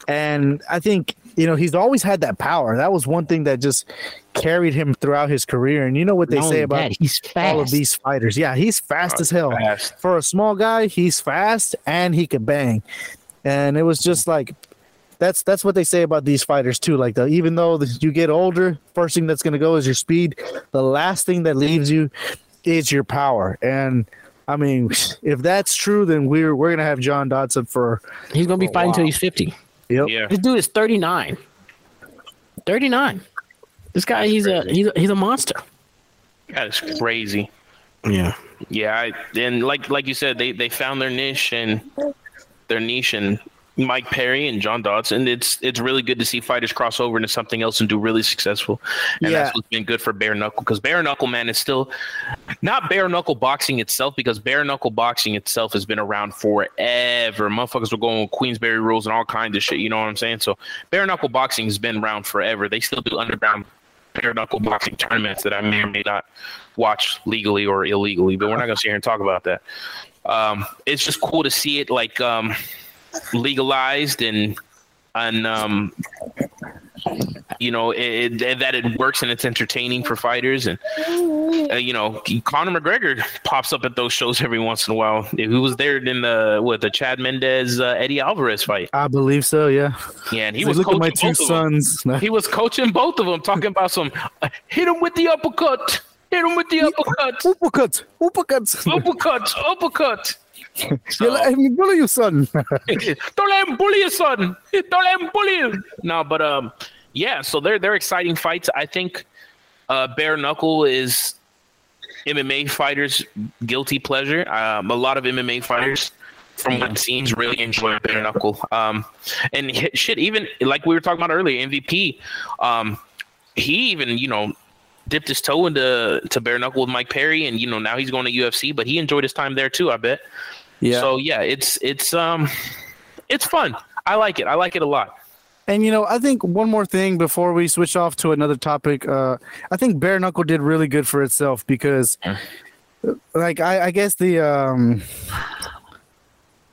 and I think you know he's always had that power. That was one thing that just carried him throughout his career. And you know what they Not say about that, he's fast. all of these fighters? Yeah, he's fast as hell. fast. For a small guy, he's fast and he could bang. And it was just like that's that's what they say about these fighters too. Like the, even though the, you get older, first thing that's gonna go is your speed. The last thing that leaves you is your power. And I mean, if that's true, then we're we're gonna have John Dodson for He's gonna be Oh, fighting until he's fifty. Yep. Yeah. This dude is thirty nine. Thirty nine. This guy, he's a he's a, he's a monster. That is crazy. Yeah. Yeah, I, and like like you said, they they found their niche and their niche and Mike Perry and John Dodson. It's it's really good to see fighters cross over into something else and do really successful. And Yeah. that's what's been good for bare knuckle because bare knuckle man is still not bare knuckle boxing itself because bare knuckle boxing itself has been around forever. Motherfuckers were going with Queensberry rules and all kinds of shit. You know what I'm saying? So bare knuckle boxing has been around forever. They still do underground bare knuckle boxing tournaments that I may or may not watch legally or illegally, but we're not gonna sit here and talk about that. Um, it's just cool to see it like um, legalized and and um, you know it, it, that it works and it's entertaining for fighters and uh, you know Conor McGregor pops up at those shows every once in a while. Who was there in the what the Chad Mendes uh, Eddie Alvarez fight? I believe so. Yeah. Yeah, and he He was look at coaching my two both of them. sons. <laughs> He was coaching both of them, talking about some uh, hit him with the uppercut, hit him with the uppercut, Uppercut, uppercut. uppercut, uppercut. So, let me bully your son. <laughs> don't let him bully you, son. <laughs> Don't let him bully you. No, but um, yeah. So they're they're exciting fights. I think uh, bare knuckle is MMA fighters' guilty pleasure. Um, a lot of MMA fighters, from what it seems, really enjoy bare knuckle. Um, and shit, even like we were talking about earlier, MVP. Um, he even you know dipped his toe into to bare knuckle with Mike Perry, and you know now he's going to UFC, but he enjoyed his time there too. I bet. Yeah. So yeah, it's it's um it's fun. I like it. I like it a lot. And you know, I think one more thing before we switch off to another topic. Uh, I think bare knuckle did really good for itself because, like, I, I guess the um,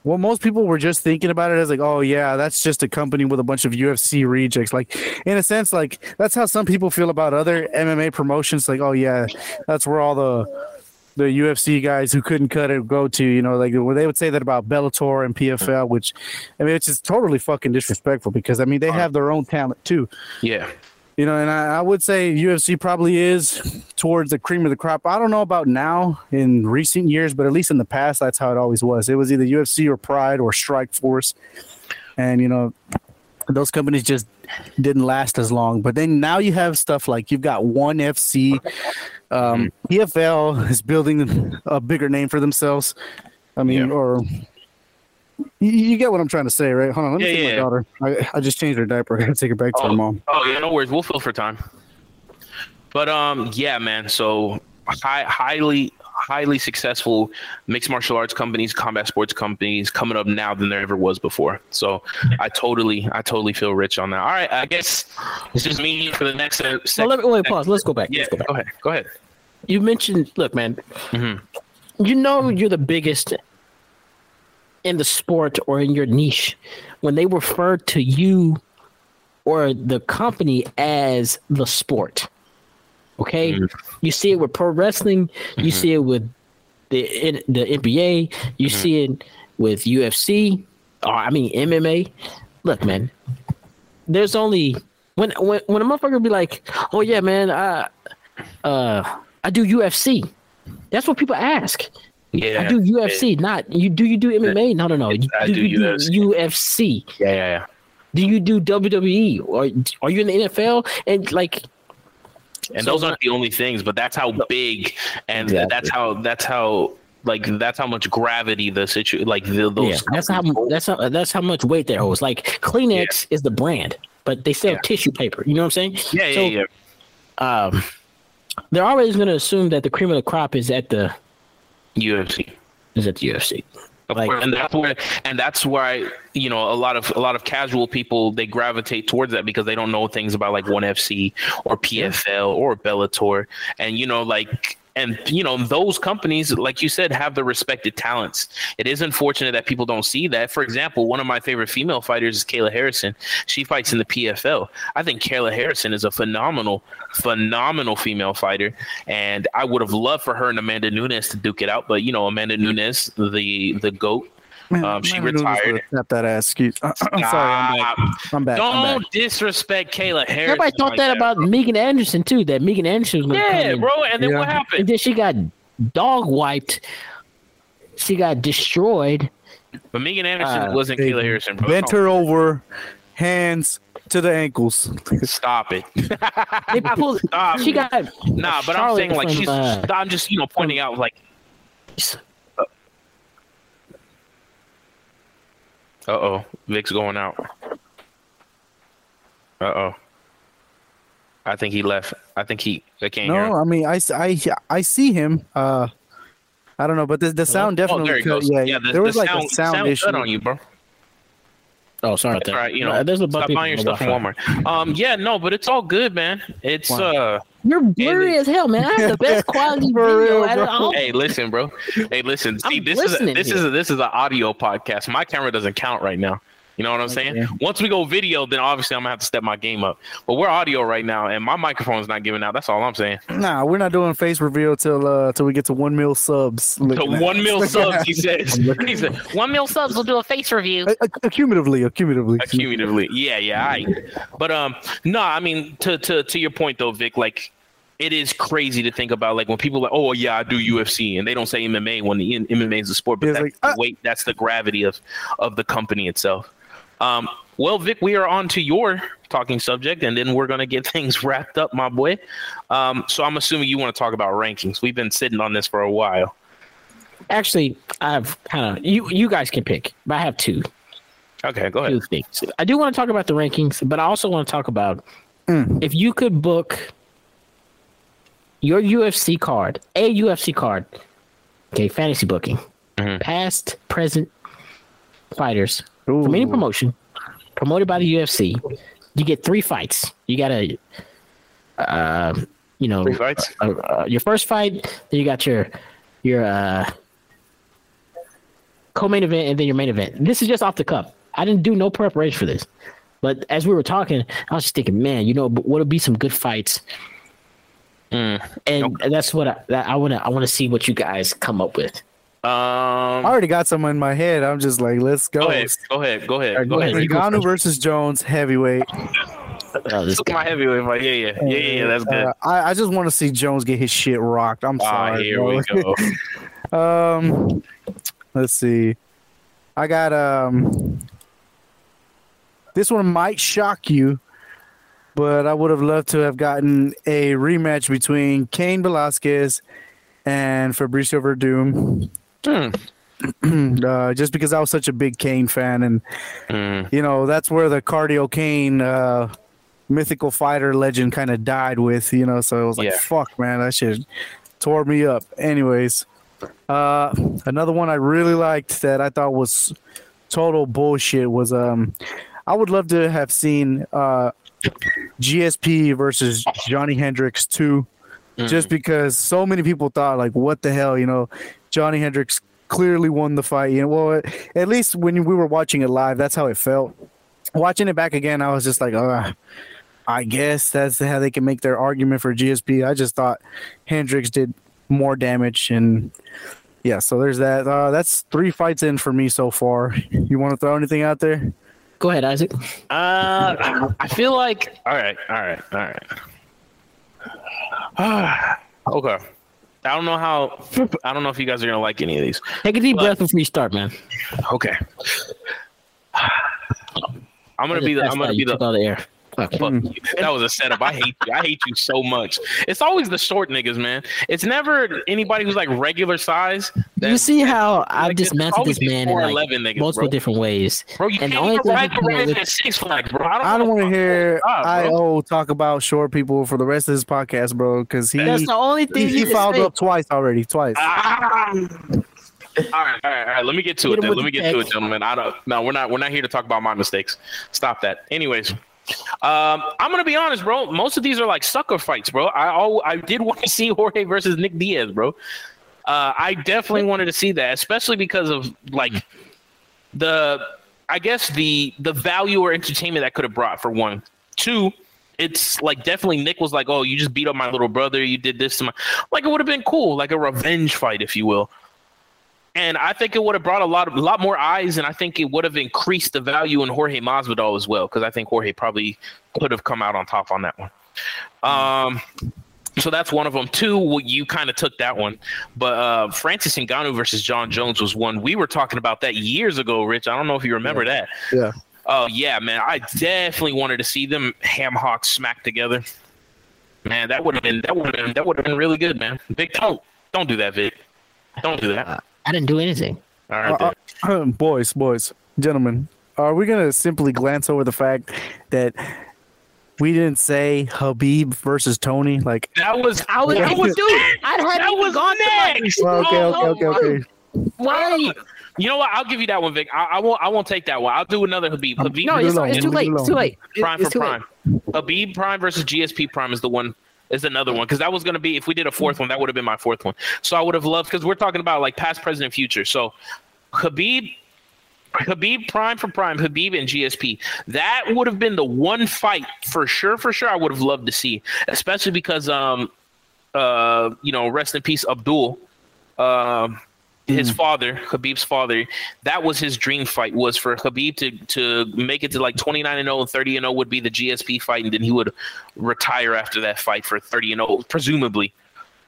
well, most people were just thinking about it as like, oh yeah, that's just a company with a bunch of UFC rejects. Like, in a sense, like that's how some people feel about other MMA promotions. Like, oh yeah, that's where all the the UFC guys who couldn't cut it go to, you know, like they would say that about Bellator and PFL, which I mean, it's just totally fucking disrespectful because I mean they have their own talent too, Yeah. you know, and I, I would say UFC probably is towards the cream of the crop. I don't know about now in recent years, but at least in the past, that's how it always was. It was either UFC or Pride or Strikeforce, and you know, those companies just didn't last as long. But then now you have stuff like you've got One FC, um, PFL is building a bigger name for themselves. I mean, Yeah. or you, you get what I'm trying to say, right? Hold on, let me Yeah, take yeah, my daughter. I, I just changed her diaper. <laughs> I gotta take her back to her Oh, mom. oh yeah, no worries. We'll fill for time. But um, yeah, man. So high, highly, highly successful mixed martial arts companies, combat sports companies coming up now than there ever was before. So I totally, I totally feel rich on that. All right, I guess it's just me for the next. Uh, So sec- let me wait. Pause. Let's go back. yeah, Let's go back. go ahead. Go ahead. You mentioned, look, man. Mhm. You know you're the biggest in the sport or in your niche when they refer to you or the company as the sport. Okay, mm-hmm. you see it with pro wrestling. You mm-hmm. see it with the in, the NBA. You mm-hmm. see it with UFC. Or I mean MMA. Look, man. There's only when when when a motherfucker be like, "Oh yeah, man, I uh I do UFC." That's what people ask. Yeah, I do UFC, not you. Do you do MMA? No, no, no. You, I do, UFC. do UFC? Yeah, yeah, yeah. Do you do WWE? Or are you in the NFL? And like, And So those aren't the only things, but that's how big and Exactly. that's how that's how like that's how much gravity the situation like the, those yeah, that's how hold. that's how that's how much weight there holds. Like Kleenex is the brand, but they sell Yeah. tissue paper. You know what I'm saying? yeah yeah yeah Um, they're always going to assume that the cream of the crop is at the UFC. is at the UFC. Of Like- course, and that's where and that's why you know a lot of a lot of casual people they gravitate towards that because they don't know things about like ONE FC or PFL or Bellator. And you know like and you know those companies like you said have the respected talents. It is unfortunate that people don't see that. For example one of my favorite female fighters is kayla harrison. She fights in the pfl i think kayla harrison is a phenomenal phenomenal female fighter. And i would have loved for her and amanda nunes to duke it out. But you know amanda nunes the the goat Man, Um, she retired. would've that ass. Excuse. <clears throat> I'm sorry. I'm back. I'm back. I'm don't back. disrespect kayla harrison Everybody thought like that about Megan Anderson too. That Megan Anderson was going come yeah bro and then Yeah. what And happened then she got dog wiped. She got destroyed. but megan anderson Uh, wasn't kayla harrison bro. Bent her over, hands to the ankles. <laughs> Stop it. They pulled. <laughs> Stop. she got Nah, but I'm saying like she's. uh, I'm just you know pointing out like. Uh oh, Vic's going out. Uh oh. I think he left. I think he. I can't hear. No, Him. I mean, I see him. Uh, I don't know, but the, the sound Oh, definitely. there he goes. Yeah, Yeah, the, there was the like sound, a sound, sound issue. on you, bro. Oh, sorry about That's that. right. You know, Uh, there's a stop bunch buying your of people stuff on from Wi-Fi. Walmart. Um, yeah, no, but it's all good, man. It's Wow. uh. You're blurry as hell, man. I have the best <laughs> quality video real, out bro. all. Hey, listen, bro. Hey, listen. See, I'm this is a, this here. is a, this is an audio podcast. My camera doesn't count right now. You know what I'm saying? Once we go video, then obviously I'm gonna have to step my game up. But we're audio right now, and my microphone's not giving out. That's all I'm saying. Nah, we're not doing face reveal till uh till we get to one mil subs. So Looking at- one mil subs, he <laughs> says. He said One mil subs We'll do a face review. Accumulatively, accumulatively. accumulatively. Yeah, yeah. I. But um, no, I mean to to to your point though, Vic. Like, it is crazy to think about like when people are like, oh yeah, I do UFC, and they don't say MMA when the M- MMA is a sport, but It's that's like, the ah. weight, that's the gravity of of the company itself. Um, well, Vic, we are on to your talking subject, and then we're gonna get <laughs> things wrapped up, my boy. Um, so I'm assuming you want to talk about rankings. We've been sitting on this for a while. Actually, I've kind of you. You guys can pick, but I have two Okay, go ahead two things. I do want to talk about the rankings, but I also want to talk about if you could book your UFC card, a UFC card, okay, fantasy booking, Mhm. past, present fighters from any promotion promoted by the UFC. You get three fights. You got a, uh, you know, Three fights. uh, uh, your first fight, then you got your your uh, co-main event, and then your main event. This is just off the cuff. I didn't do no preparation for this, but as we were talking, I was just thinking, man, you know, what would be some good fights, Mm. and that's what I, that I want to I want to see what you guys come up with. I Um, already got some in my head. I'm just like, let's go. go ahead. Go ahead. Go ahead. Alright, Go go ahead. ahead. You go Ngannou versus Jones, heavyweight. Oh, this Took guy. my heavyweight fight. Yeah, yeah, yeah, yeah, yeah. That's good. Uh, I, I just want to see Jones get his shit rocked. I'm Ah, sorry. here bro. we go. <laughs> Um, let's see. I got um. This one might shock you, but I would have loved to have gotten a rematch between Cain Velasquez and Fabricio Werdum. Hmm. <clears throat> uh, just because I was such a big Cain fan, and Mm. you know that's where the cardio Cain uh, mythical fighter legend kind of died with. You know, so it was like, Yeah. fuck, man, that shit tore me up. Anyways, uh, another one I really liked that I thought was total bullshit was um, I would love to have seen uh, GSP versus Johnny Hendricks two, just because so many people thought like, what the hell, you know, Johnny Hendricks clearly won the fight. You know, well, at least when we were watching it live, that's how it felt. Watching it back again, I was just like, uh, I guess that's how they can make their argument for GSP. I just thought Hendricks did more damage, and yeah, so there's that. Uh, that's three fights in for me so far. You want to throw anything out there? Go ahead, Isaac. Uh, I feel like all right, all right, all right. <sighs> Okay. I don't know how. I don't know if you guys are gonna like any of these. Take a deep But- breath before you start, man. Okay. <sighs> I'm gonna be the. I'm gonna be the. the air. Fuck. Fuck you. That was a setup. I hate you. I hate you so much. It's always the short niggas, man. It's never anybody who's like regular size. that- You see how I've like, it's dismantled this man in like niggas, multiple bro. different ways. Bro, you and the can't only even thing ride he the can red with- at Six Flags, bro. I don't, I don't want to hear fuck God, bro. IO talk about short people for the rest of his podcast, bro, because he That's the only thing he you can fouled up twice already, twice. Ah. All right, all right, all right. Let me get to Hit it. Then. Let me the get to it, gentlemen. I don't. No, we're not. We're not here to talk about my mistakes. Stop that. Anyways, um, I'm gonna be honest, bro. Most of these are like sucker fights, bro. I I did want to <laughs> see Jorge versus Nick Diaz, bro. Uh, I definitely wanted to see that, especially because of like the, I guess the the value or entertainment that could have brought for one. Two, it's like definitely Nick was like, oh, you just beat up my little brother, you did this to my, like it would have been cool, like a revenge fight, if you will. And I think it would have brought a lot of a lot more eyes, and I think it would have increased the value in Jorge Masvidal as well, because I think Jorge probably could have come out on top on that one. Um, so that's one of them. Two, well, you kind of took that one, but uh, Francis Ngannou versus John Jones was one we were talking about that years ago. Rich, I don't know if you remember that. Yeah. Oh yeah, man, I definitely wanted to see them ham hocks smack together. Man, that would have been that would have been that would have been really good, man. Vic, don't don't do that, Vic. Don't do that. I didn't do anything. All right, Uh, uh, <clears throat> boys, boys, gentlemen, are we gonna simply glance over the fact that we didn't say Khabib versus Tony? Like, that was I was, that I was was dude. I hadn't that even was gone to my- next. well, okay, okay, okay, okay. Why? You know what? I'll give you that one, Vic. I, I won't. I won't take that one. I'll do another Khabib. Khabib No, it's, it's too late. It's too late. Prime it's for too late. prime. Khabib prime versus GSP prime is the one. Is another one because that was going to be if we did a fourth one, that would have been my fourth one. So I would have loved because we're talking about like past, present, future. So Khabib, Khabib prime for prime, Khabib and GSP. That would have been the one fight for sure. For sure, I would have loved to see, especially because um, uh, you know, rest in peace, Abdul. Um, his father, Khabib's father, that was his dream fight was for Khabib to to make it to like 29 and 0 and 30 and 0 would be the GSP fight and then he would retire after that fight for 30 and 0 presumably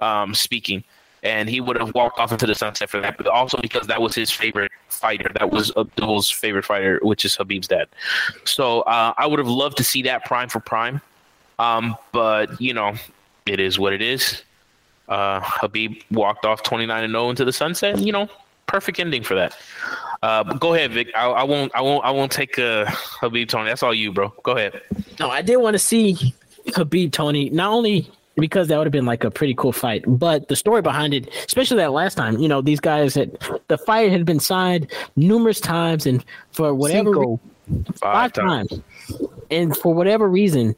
um speaking. And he would have walked off into the sunset for that but also because that was his favorite fighter that was Abdul's favorite fighter which is Khabib's dad. So uh, I would have loved to see that prime for prime um but you know it is what it is uh, Khabib walked off 29 and 0 into the sunset. You know, perfect ending for that. Uh, go ahead, Vic. I, I won't. I won't. I won't take uh, Khabib Tony. That's all you, bro. Go ahead. No, I did want to see Khabib Tony, not only because that would have been like a pretty cool fight, but the story behind it, especially that last time, you know, these guys had the fight had been signed numerous times, and for whatever Cinco. five times, and for whatever reason,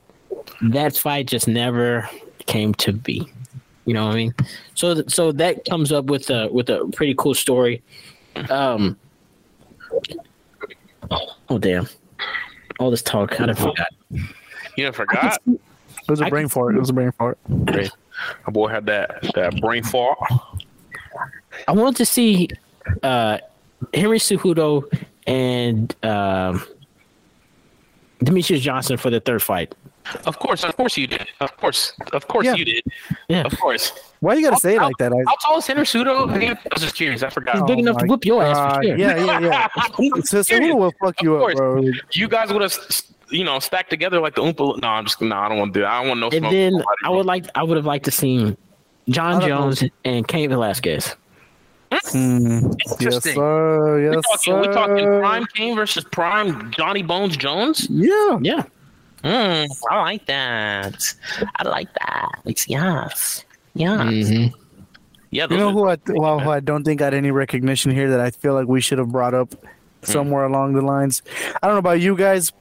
that fight just never came to be. You know what I mean? So, th- so that comes up with a with a pretty cool story. Um. Oh damn! All this talk, I done forgot. You know, forgot. It was a I brain can fart. It was a brain fart. My boy had that that brain fart. I want to see uh, Henry Cejudo and um, Demetrious Johnson for the third fight. Of course, of course you did. Of course, of course Yeah. you did. Yeah. Of course. Why you gotta say it How- like that? I, How tall is Henry Cejudo again? I was just curious. I forgot. He's big Oh enough to my whoop your ass for sure. Yeah, yeah, yeah. <laughs> so, so who will fuck you Of up, course. bro? You guys would have, you know, stacked together like the Oompa. No, I'm just. No, I don't want to do. that. I don't want no And smoke. then I would like I would have liked to see John I don't know. Jones and Cain Velasquez. Mm, yes, Interesting. sir. Yes, We're talking, we're talking. Prime Cain versus Prime Johnny Bones Jones. Yeah. Yeah. Mm, I like that. I like that. It's yes, yes. Mhm. Yeah, You know who I well, who I don't think got any recognition here that I feel like we should have brought up somewhere along the lines. I don't know about you guys,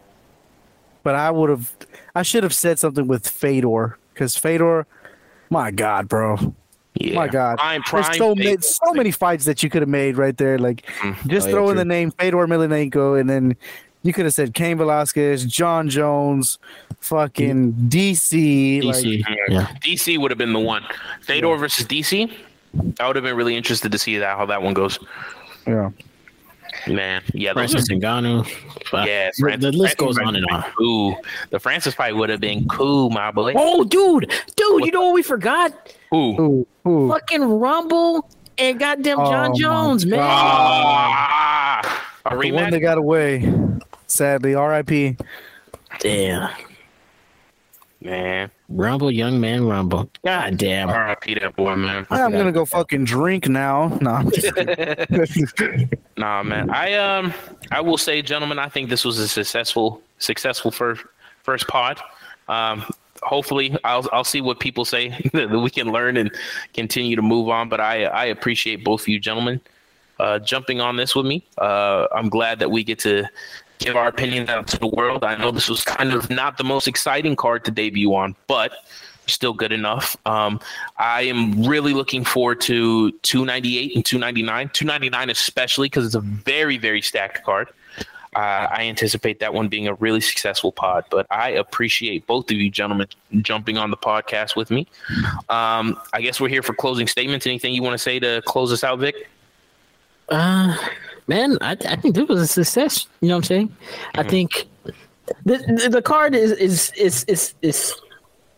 but I would have I should have said something with Fedor because Fedor, my God, bro, yeah. my God, Prime, Prime. there's so many so many fights that you could have made right there. Like just Oh, yeah, throw in true. the name Fedor Emelianenko, and then you could have said Cain Velasquez, John Jones, fucking DC, like DC. yeah. DC would have been the one. Fedor versus DC. I would have been really interested to see that how that one goes. yeah. Man, yeah, those Francis Ngannou. Yeah, the- Francis- the list Francis goes on and on. Ooh, the Francis fight would have been cool, my boy. Oh, dude, dude, you know what we forgot? Ooh. Ooh, ooh. Fucking Rumble and goddamn Oh, John my Jones, man. Ah, a The one rematch. that got away. Sadly, R.I.P. Damn. Man, Rumble, young man, Rumble. God damn. R.I.P. that boy, man. I'm gonna go fucking drink now. <laughs> No, I'm just kidding. <laughs> Nah, man. I um, I will say, gentlemen, I think this was a successful, successful first first pod. Um, hopefully, I'll I'll see what people say <laughs> that we can learn and continue to move on. But I I appreciate both of you gentlemen uh, jumping on this with me. Uh, I'm glad that we get to give our opinions out to the world. I know this was kind of not the most exciting card to debut on, but still good enough. Um, I am really looking forward to 298 and 299. 299 especially because it's a very very stacked card. Uh, I anticipate that one being a really successful pod, but I appreciate both of you gentlemen jumping on the podcast with me. Um, I guess we're here for closing statements. Anything you want to say to close us out, Vic? Uh, man, I, I think this was a success. You know what I'm saying? I think the, the the card is is is is is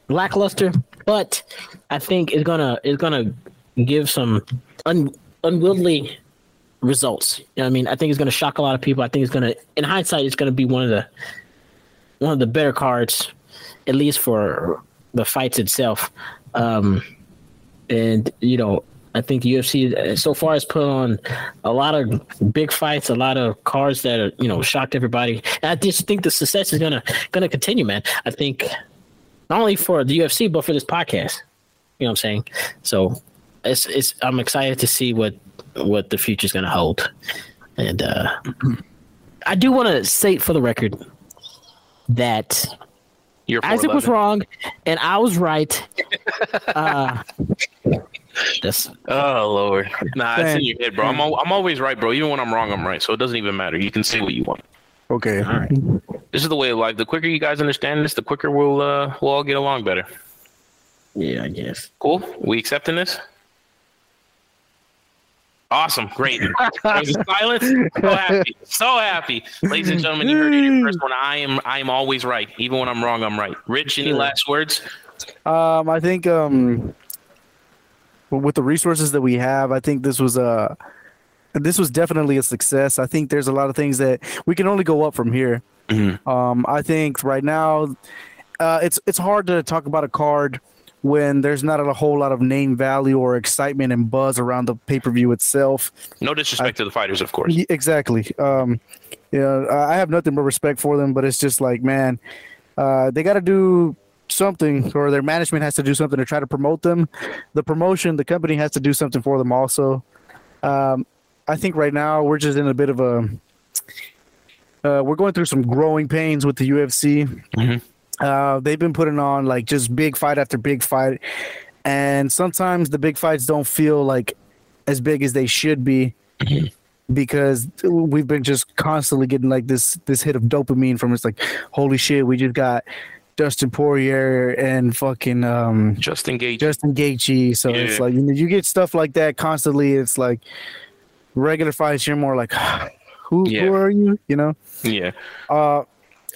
lackluster, but I think it's gonna it's gonna give some un, unwieldy results. You know what I mean? I think it's gonna shock a lot of people. I think it's gonna, in hindsight, it's gonna be one of the one of the better cards, at least for the fights itself. Um, and you know, I think UFC uh, so far has put on a lot of big fights, a lot of cards that are you know shocked everybody. And I just think the success is gonna gonna continue, man. I think not only for the UFC but for this podcast. You know what I'm saying? So it's it's I'm excited to see what what the future is gonna hold. And uh I do want to say for the record that You're Isaac was wrong and I was right. <laughs> uh that's Oh Lord, nah, it's in your head, bro. I'm al- I'm always right, bro. Even when I'm wrong, I'm right. So it doesn't even matter. You can say what you want. okay. all right. This is the way of life. The quicker you guys understand this, the quicker we'll uh we'll all get along better. Yeah, I guess. Cool. We accepting this? Awesome. Great. <laughs> Silence. So happy. So happy. Ladies and gentlemen, you heard it here first one. I am I am always right. Even when I'm wrong, I'm right. Rich, any last words? Um, I think um, with the resources that we have, I think this was a this was definitely a success. I think there's a lot of things that we can only go up from here. Um, I think right now, uh, it's it's hard to talk about a card when there's not a whole lot of name value or excitement and buzz around the pay per view itself. No disrespect to the fighters, of course. Exactly. Um, yeah, I I have nothing but respect for them, but it's just like, man, uh, they got to do something, or their management has to do something to try to promote them. The promotion, the company has to do something for them also. Um, I think right now we're just in a bit of a, uh, we're going through some growing pains with the UFC. Mhm. Uh, they've been putting on like just big fight after big fight, and sometimes the big fights don't feel like as big as they should be because we've been just constantly getting like this this hit of dopamine from it's like holy shit we just got Dustin Poirier and fucking um Just engage. Justin Gaethje so it's like you know you get stuff like that constantly it's like regular fights you're more like <sighs> who Yeah. who are you you know yeah. uh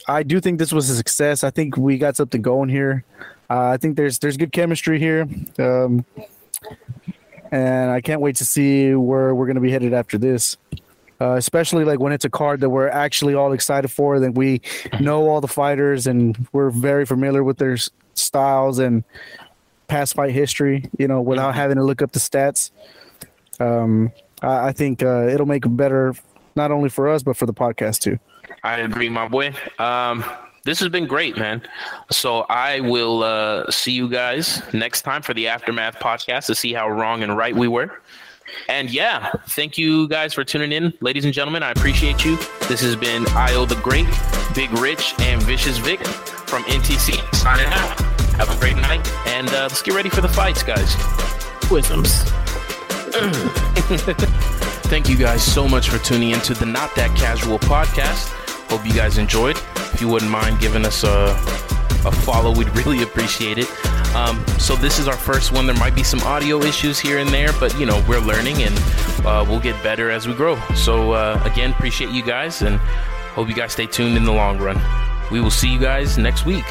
I do think this was a success I think we got something going here uh, I think there's there's good chemistry here um and I can't wait to see where we're going to be headed after this. Uh, especially like when it's a card that we're actually all excited for, that we know all the fighters and we're very familiar with their styles and past fight history. You know, without having to look up the stats. Um, I, I think uh, it'll make it better not only for us but for the podcast too. I agree, my boy. Um, this has been great, man. So I will uh, see you guys next time for the Aftermath podcast to see how wrong and right we were. And yeah, thank you guys for tuning in, ladies and gentlemen. I appreciate you. This has been I.O the Great, Big Rich, and Vicious Vick from NTC signing out. Have a great night, and uh, let's get ready for the fights, guys. Wisdoms. <clears throat> Thank you guys so much for tuning into the Not That Casual podcast. Hope you guys enjoyed. If you wouldn't mind giving us a, a follow, we'd really appreciate it. Um, so this is our first one. There might be some audio issues here and there, but you know we're learning and uh, we'll get better as we grow. So uh, again, appreciate you guys and hope you guys stay tuned in the long run. We will see you guys next week.